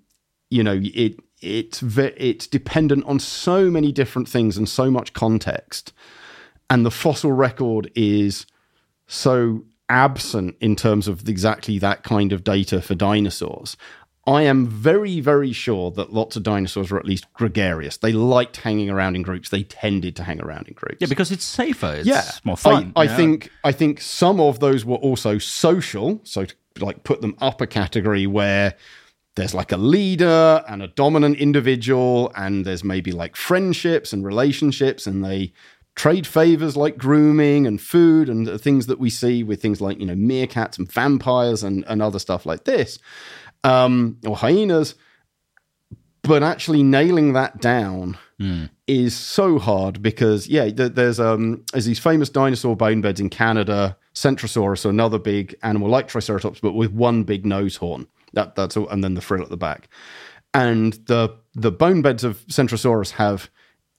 you know, it it's ve- it's dependent on so many different things and so much context, and the fossil record is so absent in terms of exactly that kind of data for dinosaurs. I am very, very sure that lots of dinosaurs were at least gregarious. They liked hanging around in groups. They tended to hang around in groups. yeah, because it's safer. It's yeah, more fun. I, I know? think I think some of those were also social. So to like put them up a category where there's like a leader and a dominant individual, and there's maybe like friendships and relationships, and they trade favors like grooming and food and the things that we see with things like you know meerkats and vampires and, and other stuff like this, um, or hyenas. But actually nailing that down is so hard because yeah, th- there's um there's these famous dinosaur bone beds in Canada, Centrosaurus, another big animal like Triceratops, but with one big nose horn. That that's all, and then the frill at the back. And the the bone beds of Centrosaurus have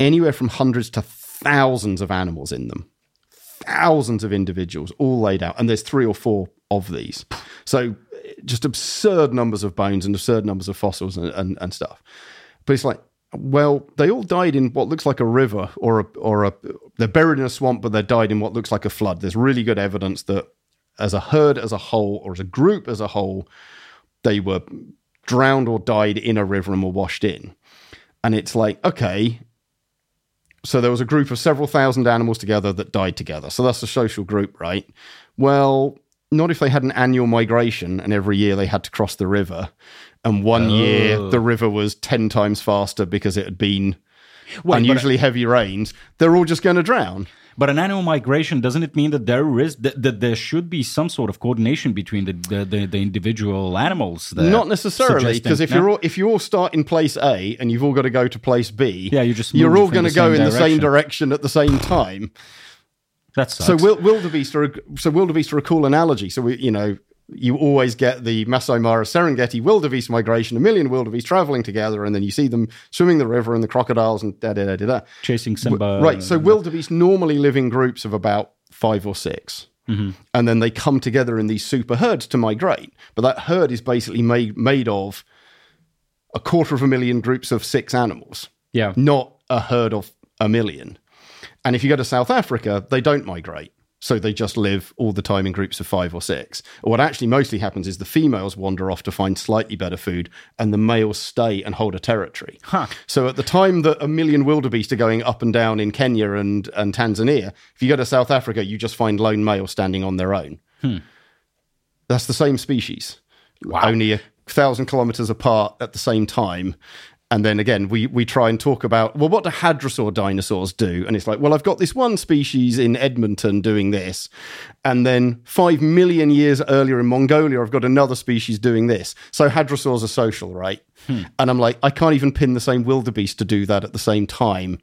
anywhere from hundreds to thousands of animals in them, thousands of individuals all laid out, and there's three or four of these. So just absurd numbers of bones and absurd numbers of fossils and, and, and stuff. But it's like, well, they all died in what looks like a river or a, or a, they're buried in a swamp, but they died in what looks like a flood. There's really good evidence that as a herd as a whole or as a group as a whole, they were drowned or died in a river and were washed in. And it's like, okay, so there was a group of several thousand animals together that died together. So that's a social group, right? Well, not if they had an annual migration and every year they had to cross the river. And one year the oh. river was 10 times faster because it had been but- unusually heavy rains. They're all just going to drown. But an annual migration doesn't it mean that there is that, that there should be some sort of coordination between the the, the, the individual animals? There, Not necessarily, because if No? you're all, if you all start in place A and you've all got to go to place B, Yeah, you just you're all going to go in the same direction. at the same time. that sucks. So wildebeest are a, so wildebeest are a cool analogy. So we, you know, you always get the Masai Mara Serengeti wildebeest migration, a million wildebeest traveling together, and then you see them swimming the river and the crocodiles and da da da da. da. chasing Simba, right. So wildebeest normally live in groups of about five or 6 mm-hmm. and then they come together in these super herds to migrate. But that herd is basically made made of a quarter of a million groups of six animals yeah, not a herd of a million. And if you go to South Africa, they don't migrate. So they just live all the time in groups of five or six. What actually mostly happens is the females wander off to find slightly better food and the males stay and hold a territory. Huh. So at the time that a million wildebeest are going up and down in Kenya and, and Tanzania, if you go to South Africa, you just find lone males standing on their own. Hmm. That's the same species, only a thousand kilometers apart at the same time. And then again, we, we try and talk about, well, what do hadrosaur dinosaurs do? And it's like, well, I've got this one species in Edmonton doing this. And then five million years earlier in Mongolia, I've got another species doing this. So hadrosaurs are social, right? Hmm. And I'm like, I can't even pin the same wildebeest to do that at the same time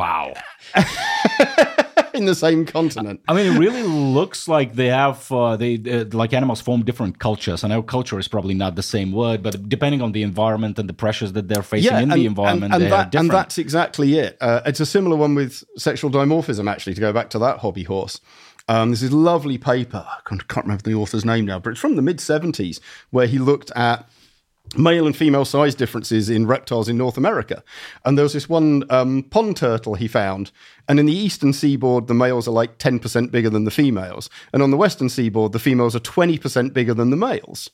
wow. in the same continent. I mean, it really looks like they have uh, they uh, like animals form different cultures. I know culture is probably not the same word, but depending on the environment and the pressures that they're facing in the environment, and, they're that, different. and that's exactly it. Uh, it's a similar one with sexual dimorphism, actually, to go back to that hobby horse. Um, this lovely paper, I can't, can't remember the author's name now, but it's from the mid 70s, where he looked at male and female size differences in reptiles in North America. And there was this one um, pond turtle he found. And in the eastern seaboard, the males are like 10% bigger than the females. And on the western seaboard, the females are 20% bigger than the males.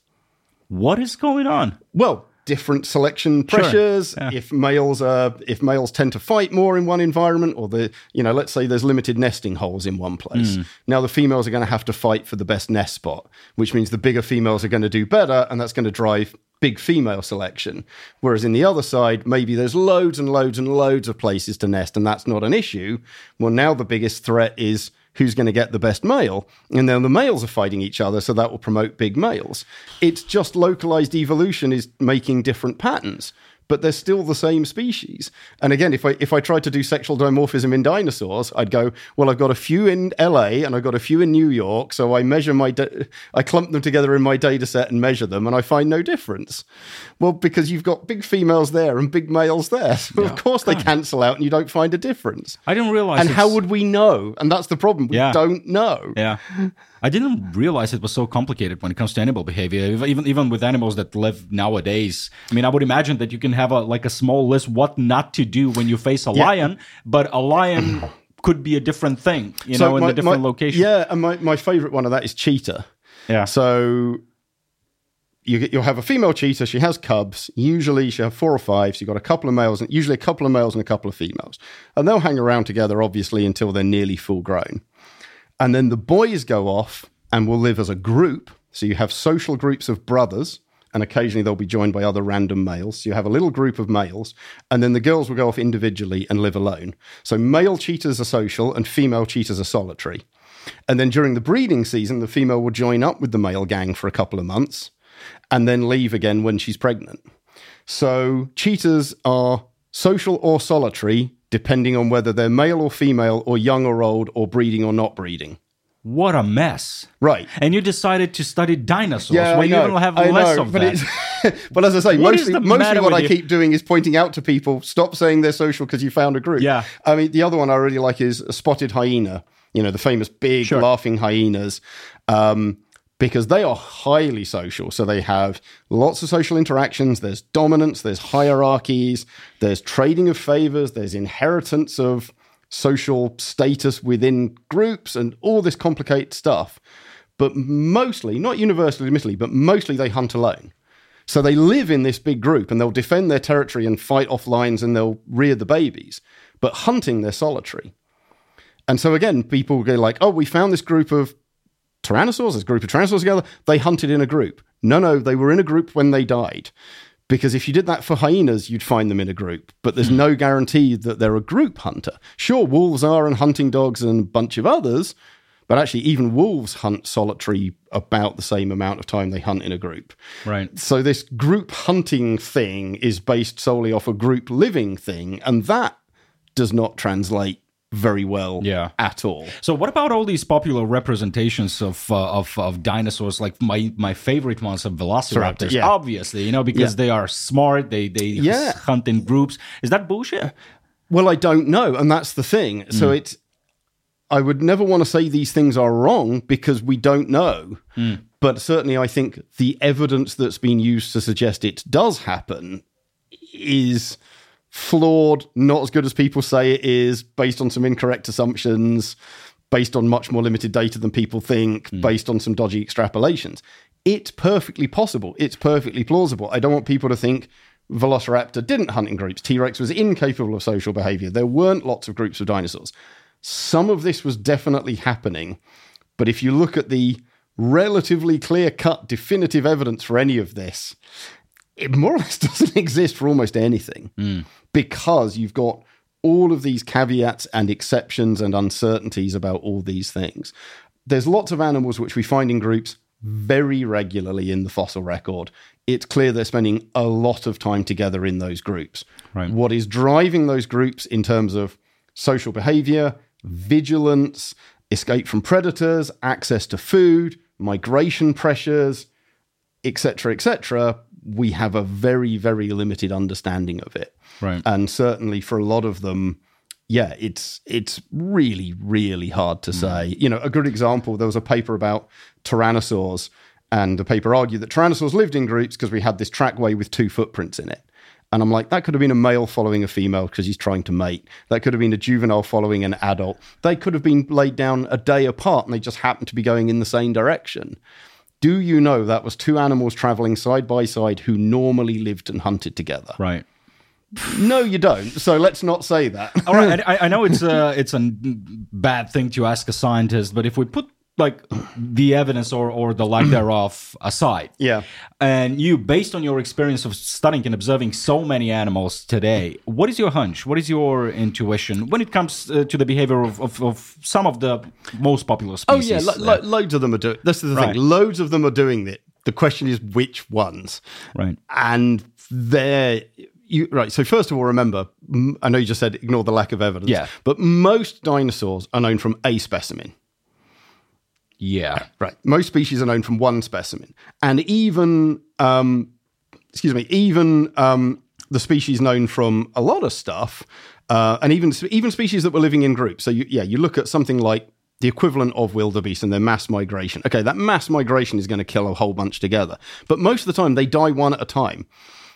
what is going on? Well, different selection pressures Yeah. if males are if males tend to fight more in one environment or the you know let's say there's limited nesting holes in one place now the females are going to have to fight for the best nest spot which means the bigger females are going to do better and that's going to drive big female selection whereas in the other side maybe there's loads and loads and loads of places to nest and that's not an issue well now the biggest threat is who's going to get the best male. And then the males are fighting each other, so that will promote big males. It's just localized evolution is making different patterns. But they're still the same species. And again, if I if I tried to do sexual dimorphism in dinosaurs, I'd go, well, I've got a few in LA and I've got a few in New York, so I measure my da- I clump them together in my data set and measure them, and I find no difference. Well, because you've got big females there and big males there, so of course they cancel out, and you don't find a difference. I didn't realize. And how would we know? And that's the problem. We Yeah. don't know. Yeah, I didn't realize it was so complicated when it comes to animal behavior. Even even with animals that live nowadays, I mean, I would imagine that you can have a like a small list what not to do when you face a lion, but a lion could be a different thing, you know, in my- a different my- location. Yeah, and my, my favorite one of that is cheetah. yeah. So you get, you'll have a female cheetah. She has cubs. Usually she'll have four or five. So you've got a couple of males, and usually a couple of males and a couple of females. And they'll hang around together, obviously, until they're nearly full grown. And then the boys go off and will live as a group. So you have social groups of brothers, and occasionally they'll be joined by other random males. So you have a little group of males, and then the girls will go off individually and live alone. So male cheetahs are social, and female cheetahs are solitary. And then during the breeding season, the female will join up with the male gang for a couple of months and then leave again when she's pregnant. So cheetahs are social or solitary, depending on whether they're male or female, or young or old, or breeding or not breeding. What a mess! Right. And you decided to study dinosaurs Yeah, when you even have I less know, of but that. But as I say, What mostly, mostly what I you? keep doing is pointing out to people, stop saying they're social because you found a group. Yeah. I mean, the other one I really like is a spotted hyena. You know, the famous big Sure. laughing hyenas. Um, because they are highly social. So they have lots of social interactions. There's dominance, there's hierarchies, there's trading of favors, there's inheritance of social status within groups, and all this complicated stuff. But mostly, not universally, admittedly, but mostly they hunt alone. So they live in this big group and they'll defend their territory and fight off lions and they'll rear the babies. But hunting, they're solitary. And so again, people go like, oh, we found this group of tyrannosaurs, this group of tyrannosaurs together. They hunted in a group. No, no, they were in a group when they died. Because if you did that for hyenas, you'd find them in a group. But there's hmm. no guarantee that they're a group hunter. Sure, wolves are, and hunting dogs, and a bunch of others. But actually, even wolves hunt solitary about the same amount of time they hunt in a group. right. So this group hunting thing is based solely off a group living thing, and that does not translate very well Yeah. at all. So what about all these popular representations of uh, of, of dinosaurs? Like my my favorite ones are velociraptors, yeah. obviously, you know, because Yeah. they are smart. They they Yeah. hunt in groups. Is that bullshit? Well, I don't know, and that's the thing. So it's I would never want to say these things are wrong because we don't know. But certainly I think the evidence that's been used to suggest it does happen is flawed, not as good as people say it is, based on some incorrect assumptions, based on much more limited data than people think, hmm. based on some dodgy extrapolations. It's perfectly possible. It's perfectly plausible. I don't want people to think Velociraptor didn't hunt in groups. T Rex was incapable of social behavior. There weren't lots of groups of dinosaurs. Some of this was definitely happening. But if you look at the relatively clear cut, definitive evidence for any of this, it more or less doesn't exist for almost anything hmm. Because you've got all of these caveats and exceptions and uncertainties about all these things. There's lots of animals which we find in groups very regularly in the fossil record. It's clear they're spending a lot of time together in those groups. Right. What is driving those groups in terms of social behavior, vigilance, escape from predators, access to food, migration pressures, etc., etc., we have a very, very limited understanding of it. Right. And certainly for a lot of them, yeah, it's it's really, really hard to mm. say. You know, a good example, there was a paper about tyrannosaurs, and the paper argued that tyrannosaurs lived in groups because we had this trackway with two footprints in it. And I'm like, that could have been a male following a female because he's trying to mate. That could have been a juvenile following an adult. They could have been laid down a day apart and they just happened to be going in the same direction. Do you know that was two animals traveling side by side who normally lived and hunted together? Right. No, you don't. So let's not say that. All right. I, I know it's a it's a bad thing to ask a scientist, but if we put like the evidence or or the lack thereof aside, Yeah. and you based on your experience of studying and observing so many animals today, what is your hunch? What is your intuition when it comes uh, to the behavior of, of, of some of the most popular species? Oh yeah, lo- lo- loads of them are doing. This is the Right. thing. Loads of them are doing it. The question is which ones, right. and they're you right. So first of all, remember, I know you just said ignore the lack of evidence. Yeah. but most dinosaurs are known from a specimen. Yeah. Right. Most species are known from one specimen, and even um, excuse me, even um, the species known from a lot of stuff, uh, and even even species that were living in groups. So you, yeah, you look at something like the equivalent of wildebeest and their mass migration. Okay, that mass migration is going to kill a whole bunch together, but most of the time they die one at a time.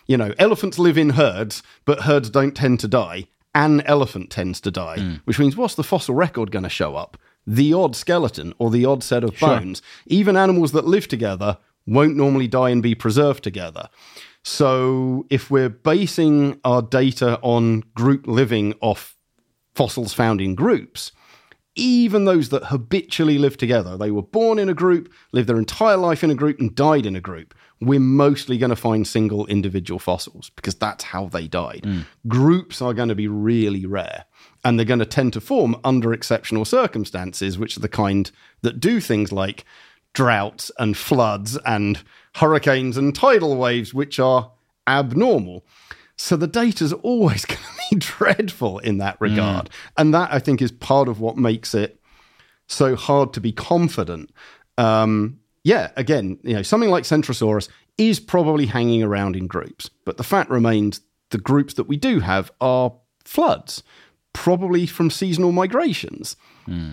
You know, elephants live in herds, but herds don't tend to die. An elephant tends to die, which means what's the fossil record going to show up? The odd skeleton or the odd set of bones. Even animals that live together won't normally die and be preserved together. So if we're basing our data on group living off fossils found in groups, even those that habitually live together, they were born in a group, lived their entire life in a group, and died in a group, we're mostly going to find single individual fossils because that's how they died. Mm. Groups are going to be really rare. And they're going to tend to form under exceptional circumstances, which are the kind that do things like droughts and floods and hurricanes and tidal waves, which are abnormal. So the data's always going to be dreadful in that regard. And that, I think, is part of what makes it so hard to be confident. Um, yeah, again, you know, something like Centrosaurus is probably hanging around in groups, but the fact remains the groups that we do have are floods, probably from seasonal migrations.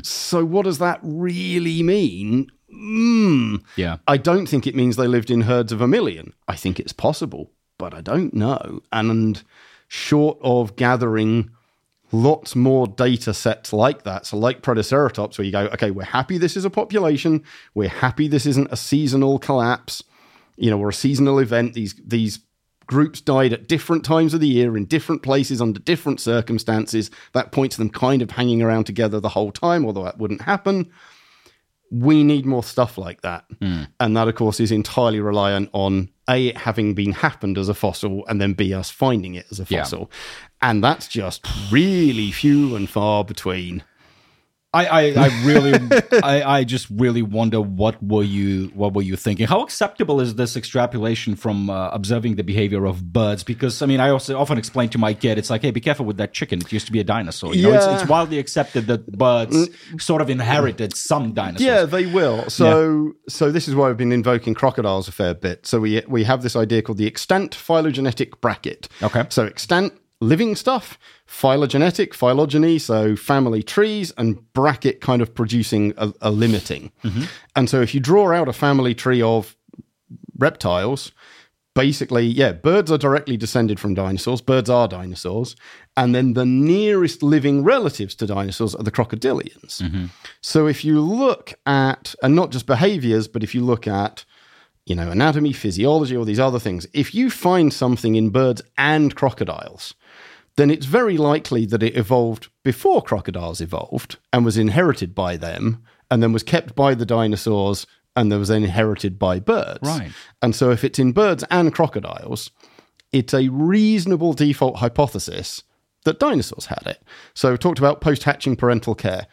So, what does that really mean? Mm, Yeah. I don't think it means they lived in herds of a million. I think it's possible, but I don't know. And short of gathering lots more data sets like that, so like Protoceratops, where you go, okay, we're happy this is a population, we're happy this isn't a seasonal collapse, you know, or a seasonal event. These these groups died at different times of the year in different places under different circumstances. That points to them kind of hanging around together the whole time, although that wouldn't happen we need more stuff like that. Hmm. And that, of course, is entirely reliant on A, it having been happened as a fossil, and then B, us finding it as a Yeah. fossil. And that's just really few and far between. I, I, I really I, I just really wonder what were you what were you thinking? How acceptable is this extrapolation from uh, observing the behavior of birds? Because I mean, I also often explain to my kid, it's like, hey, be careful with that chicken. It used to be a dinosaur. You know, it's, Yeah. it's widely accepted that birds sort of inherited some dinosaurs. Yeah, they will. So, so this is why I've been invoking crocodiles a fair bit. So we we have this idea called the extant phylogenetic bracket. Okay. So extant living stuff, phylogenetic, phylogeny, so family trees, and bracket kind of producing a, a limiting. Mm-hmm. And so if you draw out a family tree of reptiles, basically, yeah, birds are directly descended from dinosaurs. Birds are dinosaurs. And then the nearest living relatives to dinosaurs are the crocodilians. Mm-hmm. So if you look at, and not just behaviors, but if you look at, you know, anatomy, physiology, all these other things, if you find something in birds and crocodiles, then it's very likely that it evolved before crocodiles evolved and was inherited by them and then was kept by the dinosaurs and then was then inherited by birds. Right. And so if it's in birds and crocodiles, it's a reasonable default hypothesis that dinosaurs had it. So we talked about post-hatching parental care.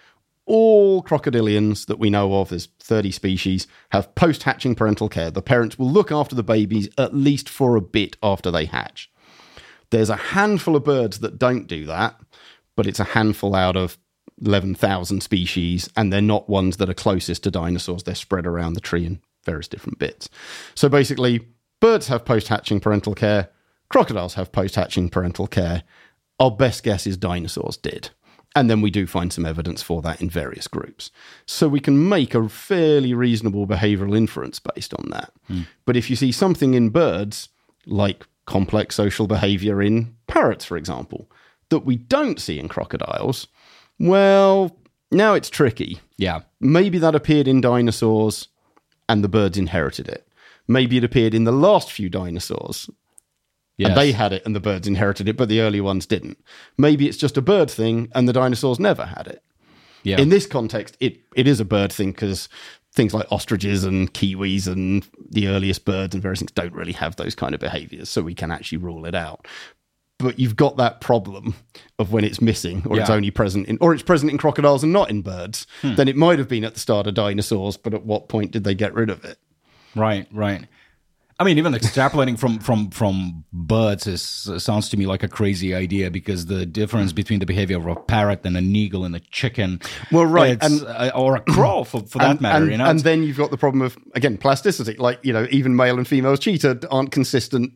All crocodilians that we know of, there's 30 species, have post-hatching parental care. The parents will look after the babies at least for a bit after they hatch. There's a handful of birds that don't do that, but it's a handful out of 11,000 species, and they're not ones that are closest to dinosaurs. They're spread around the tree in various different bits. So basically, birds have post hatching parental care, crocodiles have post hatching parental care. Our best guess is dinosaurs did. And then we do find some evidence for that in various groups. So we can make a fairly reasonable behavioral inference based on that. Hmm. But if you see something in birds, like complex social behavior in parrots, for example, that we don't see in crocodiles, well, now it's tricky. Yeah. Maybe that appeared in dinosaurs and the birds inherited it. Maybe it appeared in the last few dinosaurs Yes. and they had it and the birds inherited it, but the early ones didn't. Maybe it's just a bird thing and the dinosaurs never had it. yeah. In this context, it, it is a bird thing because things like ostriches and kiwis and the earliest birds and various things don't really have those kind of behaviors, so we can actually rule it out. But you've got that problem of when it's missing, or it's only present in, or it's present in crocodiles and not in birds. Hmm. Then it might have been at the start of dinosaurs, but at what point did they get rid of it? Right, right. I mean, even extrapolating from from from birds is sounds to me like a crazy idea because the difference between the behavior of a parrot and an eagle and a chicken, Well, right, and- uh, or a crow for, for that and, matter, and, you know. and then you've got the problem of again plasticity. Like you know, even male and female cheetah aren't consistent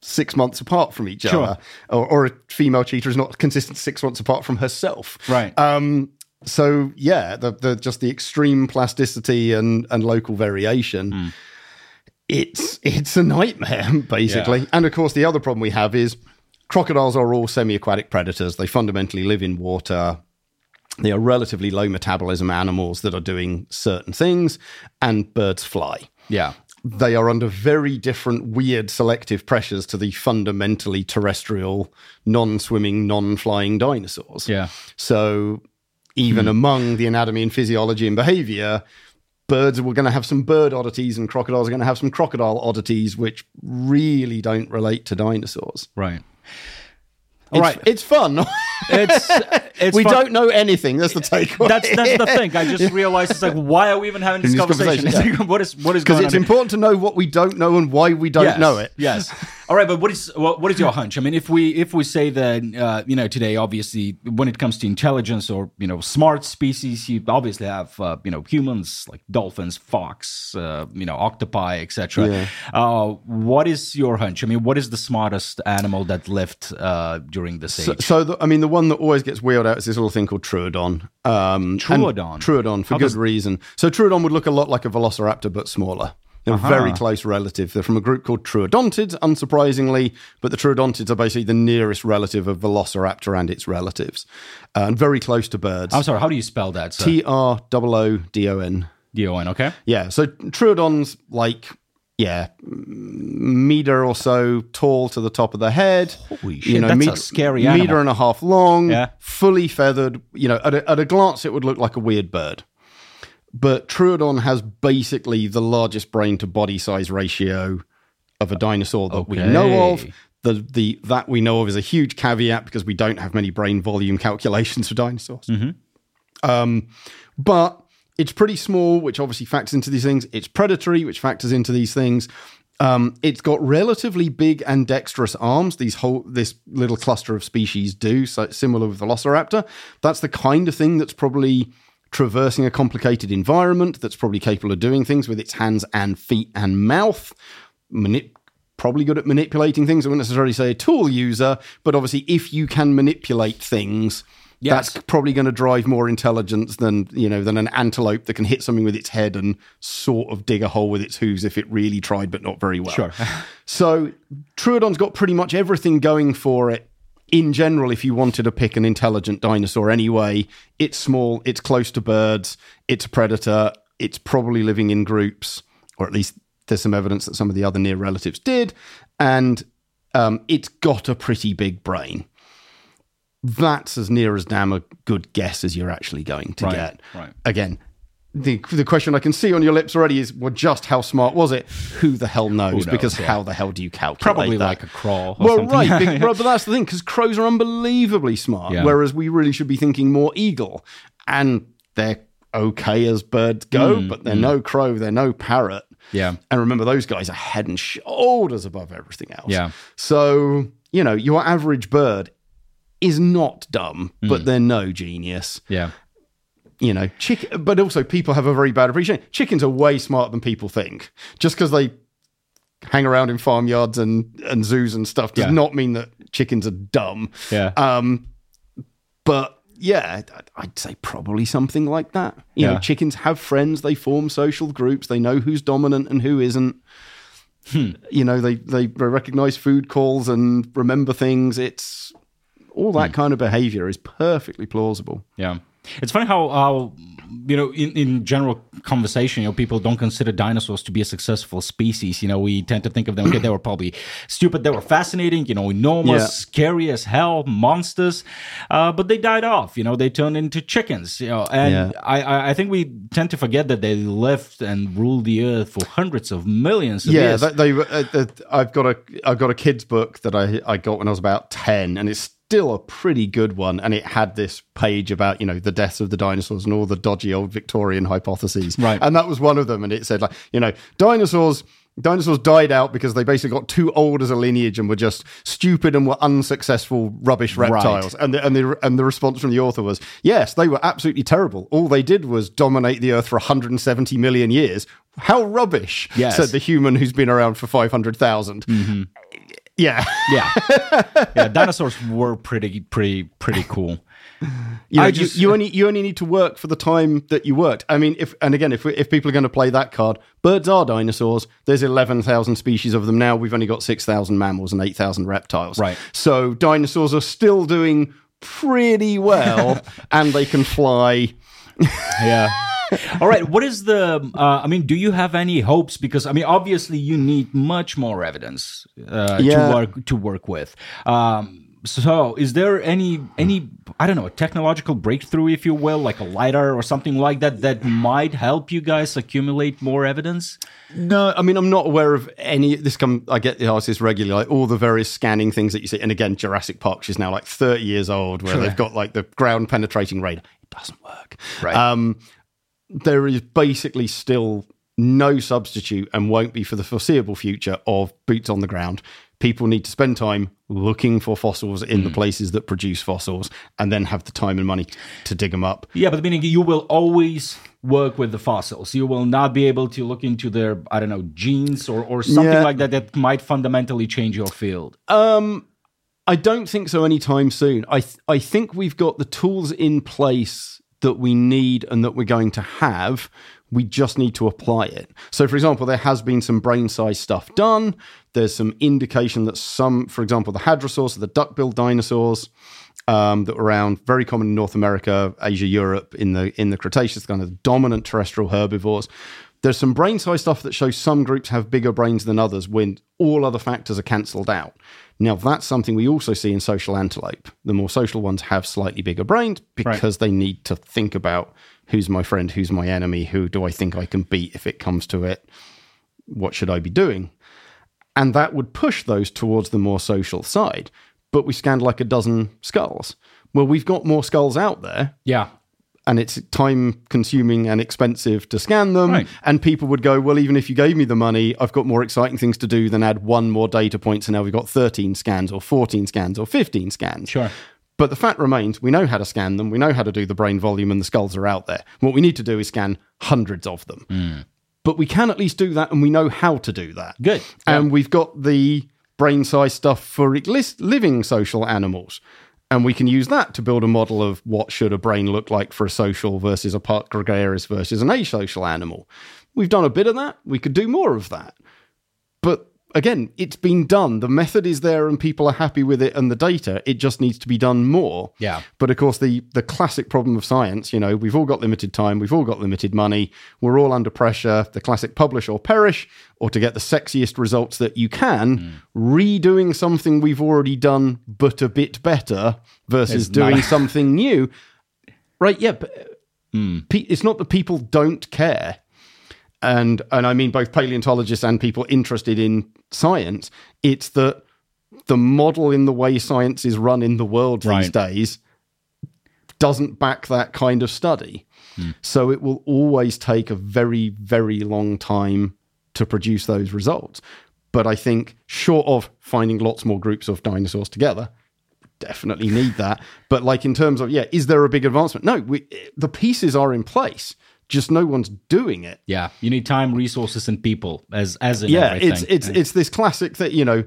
six months apart from each Sure. other, or, or a female cheetah is not consistent six months apart from herself. Right. Um. So yeah, the the just the extreme plasticity and and local variation. Hmm. It's it's a nightmare basically. And of course, the other problem we have is crocodiles are all semi-aquatic predators. They fundamentally live in water they are relatively low metabolism animals that are doing certain things, and birds fly. yeah, They are under very different, weird selective pressures to the fundamentally terrestrial, non swimming, non flying dinosaurs. yeah, So, even hmm. among the anatomy and physiology and behavior, birds are going to have some bird oddities, and crocodiles are going to have some crocodile oddities, which really don't relate to dinosaurs. right. All right. It's fun. It's it's we fun- don't know anything. That's the takeaway. That's that's the thing. I just realized it's like, why are we even having this conversation? conversation, It's like, what is what is because it's on? important to know what we don't know and why we don't yes, know it. Yes. All right, but what is what, what is your hunch? I mean, if we if we say that uh, you know today, obviously, when it comes to intelligence or you know smart species, you obviously have uh, you know humans like dolphins, fox, uh, you know octopi, etc. Yeah. Uh, what is your hunch? I mean, what is the smartest animal that lived uh, during this age? So, so the, I mean, the one that always gets wheeled out is this little thing called Troodon. Um, Troodon? Troodon, for How good does- reason. So Troodon would look a lot like a velociraptor, but smaller. They're Uh-huh. very close relative. They're from a group called Troodontids, unsurprisingly, but the Troodontids are basically the nearest relative of Velociraptor and its relatives, uh, and very close to birds. I'm sorry, how do you spell that? T R O O D O N. D-O-N, okay? Yeah, so Troodon's like, yeah, meter or so tall to the top of the head. Holy shit, that's a scary animal. Meter and a half long, Yeah. fully feathered. You know, at a, at a glance, it would look like a weird bird. But Troodon has basically the largest brain to body size ratio of a dinosaur that we know of. The, the that we know of is a huge caveat because we don't have many brain volume calculations for dinosaurs. Um, but it's pretty small, which obviously factors into these things. It's predatory, which factors into these things. Um, it's got relatively big and dexterous arms. These whole this little cluster of species do so similar with Velociraptor. That's the kind of thing that's probably traversing a complicated environment. That's probably capable of doing things with its hands and feet and mouth. Manip- probably good at manipulating things. I wouldn't necessarily say a tool user, but obviously, if you can manipulate things, Yes. that's probably going to drive more intelligence than you know than an antelope that can hit something with its head and sort of dig a hole with its hooves if it really tried, but not very well. Sure. so Troodon's got pretty much everything going for it. In general, if you wanted to pick an intelligent dinosaur anyway, it's small, it's close to birds, it's a predator, it's probably living in groups, or at least there's some evidence that some of the other near relatives did, and um, it's got a pretty big brain. That's as near as damn a good guess as you're actually going to Right, get. right. Again, the the question I can see on your lips already is, well, just how smart was it? Who the hell knows? knows, because yeah. how the hell do you calculate Probably that? like a crawl or well, something. right, big- but that's the thing because crows are unbelievably smart, Yeah. whereas we really should be thinking more eagle, and they're okay as birds go, Mm, but they're no crow, they're no parrot. Yeah. And remember, those guys are head and shoulders above everything else. Yeah. So, you know, your average bird is not dumb, Mm. but they're no genius. Yeah. You know, chick- but also people have a very bad appreciation. Chickens are way smarter than people think. Just because they hang around in farmyards and, and zoos and stuff does Yeah. not mean that chickens are dumb. Yeah. Um, but yeah, I'd- say probably something like that. You Yeah. know, chickens have friends, they form social groups, they know who's dominant and who isn't. Hmm. You know, they, they recognize food calls and remember things. It's all Hmm. that kind of behavior is perfectly plausible. Yeah. It's funny how, how you know, in, in general conversation, you know, people don't consider dinosaurs to be a successful species. You know, we tend to think of them, okay, they were probably stupid, they were fascinating, you know, enormous, Yeah. scary as hell, monsters, uh, but they died off, you know, they turned into chickens, you know, and Yeah. I, I, I think we tend to forget that they lived and ruled the earth for hundreds of millions of Yeah, years. they, they, uh, uh, I've got a I've got a kids book that I I got when I was about ten, and it's still a pretty good one. And it had this page about you know the deaths of the dinosaurs and all the dodgy old Victorian hypotheses, Right. And that was one of them. And it said like you know dinosaurs. Dinosaurs died out because they basically got too old as a lineage and were just stupid and were unsuccessful rubbish reptiles. And the, and the and the response from the author was, yes, they were absolutely terrible. All they did was dominate the earth for 170 million years. How rubbish! Yes. said the human who's been around for 500,000. Mm-hmm. Yeah. yeah, yeah, dinosaurs were pretty, pretty, pretty cool. You, know, I you- you, only you only need to work for the time that you worked. I mean, if and again, if if people are going to play that card, birds are dinosaurs. There's eleven thousand species of them now. We've only got six thousand mammals and eight thousand reptiles. Right. So dinosaurs are still doing pretty well, and they can fly. yeah. All right. What is the? Uh, I mean, do you have any hopes? Because I mean, obviously, you need much more evidence uh, Yeah. to work to work with. Um, so, is there any any I don't know a technological breakthrough, if you will, like a lidar or something like that, that might help you guys accumulate more evidence? No, I mean I'm not aware of any. This come I get asked this regularly, like all the various scanning things that you see. And again, Jurassic Park, which is now like 30 years old, where they've got like the ground penetrating radar. It doesn't work. Right. Um, there is basically still no substitute and won't be for the foreseeable future of boots on the ground. People need to spend time looking for fossils in the places that produce fossils and then have the time and money to dig them up. Yeah, but meaning you will always work with the fossils. You will not be able to look into their I don't know genes or or something Yeah. like that that might fundamentally change your field. Um, I don't think so anytime soon. I th- I think we've got the tools in place that we need and that we're going to have. We just need to apply it. So, for example, there has been some brain size stuff done. There's some indication that some, for example, the hadrosaurs, the duck-billed dinosaurs, um, that were around, very common in North America, Asia, Europe, in the in the Cretaceous, kind of dominant terrestrial herbivores. There's some brain size stuff that shows some groups have bigger brains than others when all other factors are cancelled out. Now, that's something we also see in social antelope. The more social ones have slightly bigger brains because they need to think about who's my friend, who's my enemy, who do I think I can beat if it comes to it, what should I be doing? And that would push those towards the more social side. But we scanned like a dozen skulls. Well, we've got more skulls out there, Yeah, and it's time consuming and expensive to scan them. Right. And people would go, Well, even if you gave me the money, I've got more exciting things to do than add one more data point. So now we've got 13 scans, or 14 scans, or 15 scans. sure. But the fact remains, we know how to scan them. We know how to do the brain volume, and the skulls are out there. What we need to do is scan hundreds of them. Hmm. But we can at least do that, and we know how to do that. Good. And we've got the brain size stuff for living social animals. And we can use that to build a model of what should a brain look like for a social versus a part gregarious versus an asocial animal. We've done a bit of that. We could do more of that. But again, it's been done. The method is there and people are happy with it and the data. It just needs to be done more. Yeah. But of course, the the classic problem of science, you know, we've all got limited time, we've all got limited money, we're all under pressure. The classic publish or perish, or to get the sexiest results that you can, hmm. redoing something we've already done but a bit better versus It's doing something new. Right? Yeah. But, hmm. pe- it's not that people don't care and and I mean both paleontologists and people interested in science. It's that the model in the way science is run in the world these days doesn't back that kind of study. Hmm. So it will always take a very very long time to produce those results. But I think short of finding lots more groups of dinosaurs together, definitely need that. But like in terms of yeah, is there a big advancement? No, we, the pieces are in place. Just no one's doing it. Yeah, you need time, resources, and people as as in yeah, everything. it's it's it's this classic that you know,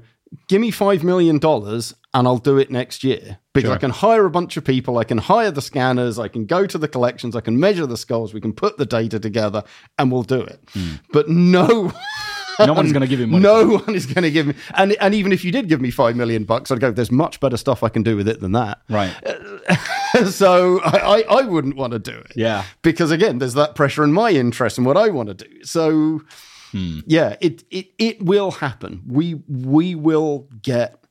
give me five million dollars and I'll do it next year because I can hire a bunch of people, I can hire the scanners, I can go to the collections, I can measure the skulls, we can put the data together, and we'll do it. Hmm. But no. no one's going to give you money. No one is going to give me, and and even if you did give me five million bucks, I'd go. There's much better stuff I can do with it than that. Right. Uh, so I, I, I wouldn't want to do it. Yeah. Because again, there's that pressure in my interest and what I want to do. So yeah, it, it it will happen. We we will get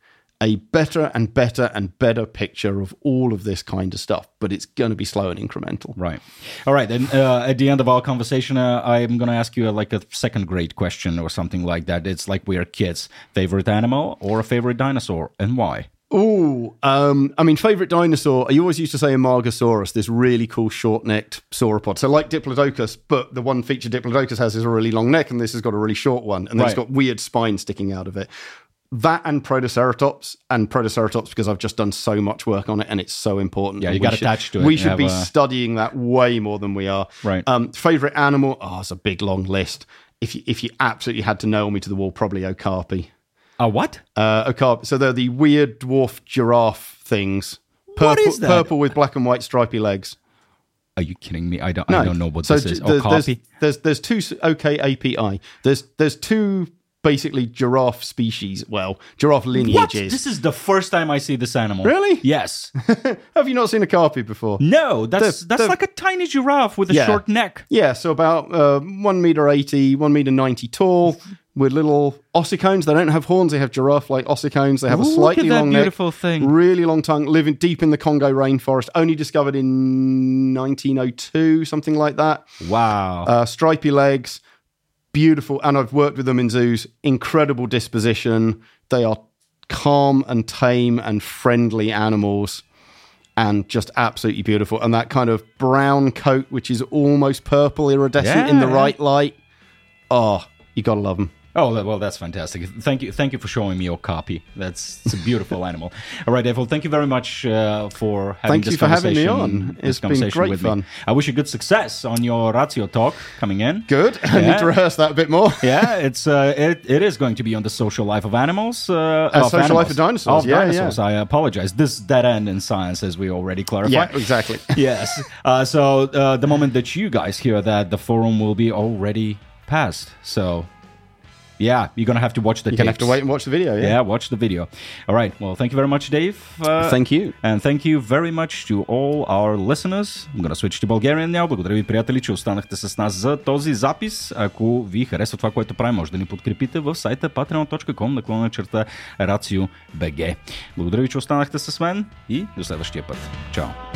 a better and better and better picture of all of this kind of stuff, but it's going to be slow and incremental. Right. All right. And uh, at the end of our conversation, uh, I'm going to ask you uh, like a second grade question or something like that. It's like we're kids. Favorite animal or a favorite dinosaur and why? Oh, um, I mean, favorite dinosaur. I always used to say Amargasaurus, this really cool short-necked sauropod. So like Diplodocus, but the one feature Diplodocus has is a really long neck, and this has got a really short one, and then it's Right. got weird spines sticking out of it. That and Protoceratops, and Protoceratops because I've just done so much work on it, and it's so important. Yeah, you got should- attached to it. We should have be a- studying that way more than we are. Right. Um, favorite animal? Oh, it's a big long list. If you if you absolutely had to nail me to the wall, probably Okapi. A what? Uh, Okapi. So they're the weird dwarf giraffe things. Purple, What is that? Purple with black and white stripy legs. Are you kidding me? I don't. I don't know what so this is. j- Oh, there's, there's, there's there's two okapi. There's there's two basically giraffe species. Well, giraffe What? lineages. This is the first time I see this animal. Really? Yes. Have you not seen an okapi before? No, that's The- that's the- like a tiny giraffe with a Yeah. short neck. Yeah, so about uh, one meter eighty, one meter ninety tall, with little ossicones. They don't have horns; they have giraffe-like ossicones. They have a Look at slightly that long beautiful neck, thing. really long tongue. Living deep in the Congo rainforest, only discovered in 1902, something like that. Wow. Uh, stripy legs, beautiful, and I've worked with them in zoos. Incredible disposition. They are calm and tame and friendly animals. And just absolutely beautiful. And that kind of brown coat, which is almost purple iridescent in the right light. Oh, you gotta love them. Oh well, that's fantastic. Thank you, thank you for showing me your okapi. That's it's a beautiful animal. All right, Evel, thank you very much uh, for having Thank this you for having me on. It's been great with me. fun. I wish you good success on your Ratio talk coming in. Good. I need to rehearse that a bit more. Yeah, it's uh, it, it is going to be on the social life of animals. Uh, of social animals. life of dinosaurs, Of yeah, dinosaurs. yeah. I apologize. This dead end in science, as we already clarified. Yeah, exactly. yes. Uh, so uh, the moment that you guys hear that, the forum will be already passed. So yeah, you're gonna have to watch the. You're gonna have tapes. to wait and watch the video. Yeah. Yeah, watch the video. All right. Well, thank you very much, Dave. Uh, Thank you. And thank you very much to all our listeners. I'm gonna switch to Bulgarian now. Благодаря ви, приятели, че останахте с нас за този запис. Ако ви харесва това, което правим, може да ни подкрепите в сайта patreon.com наклона черта RACIO.BG. Благодаря ви, че останахте с мен и до следващия път. Чао!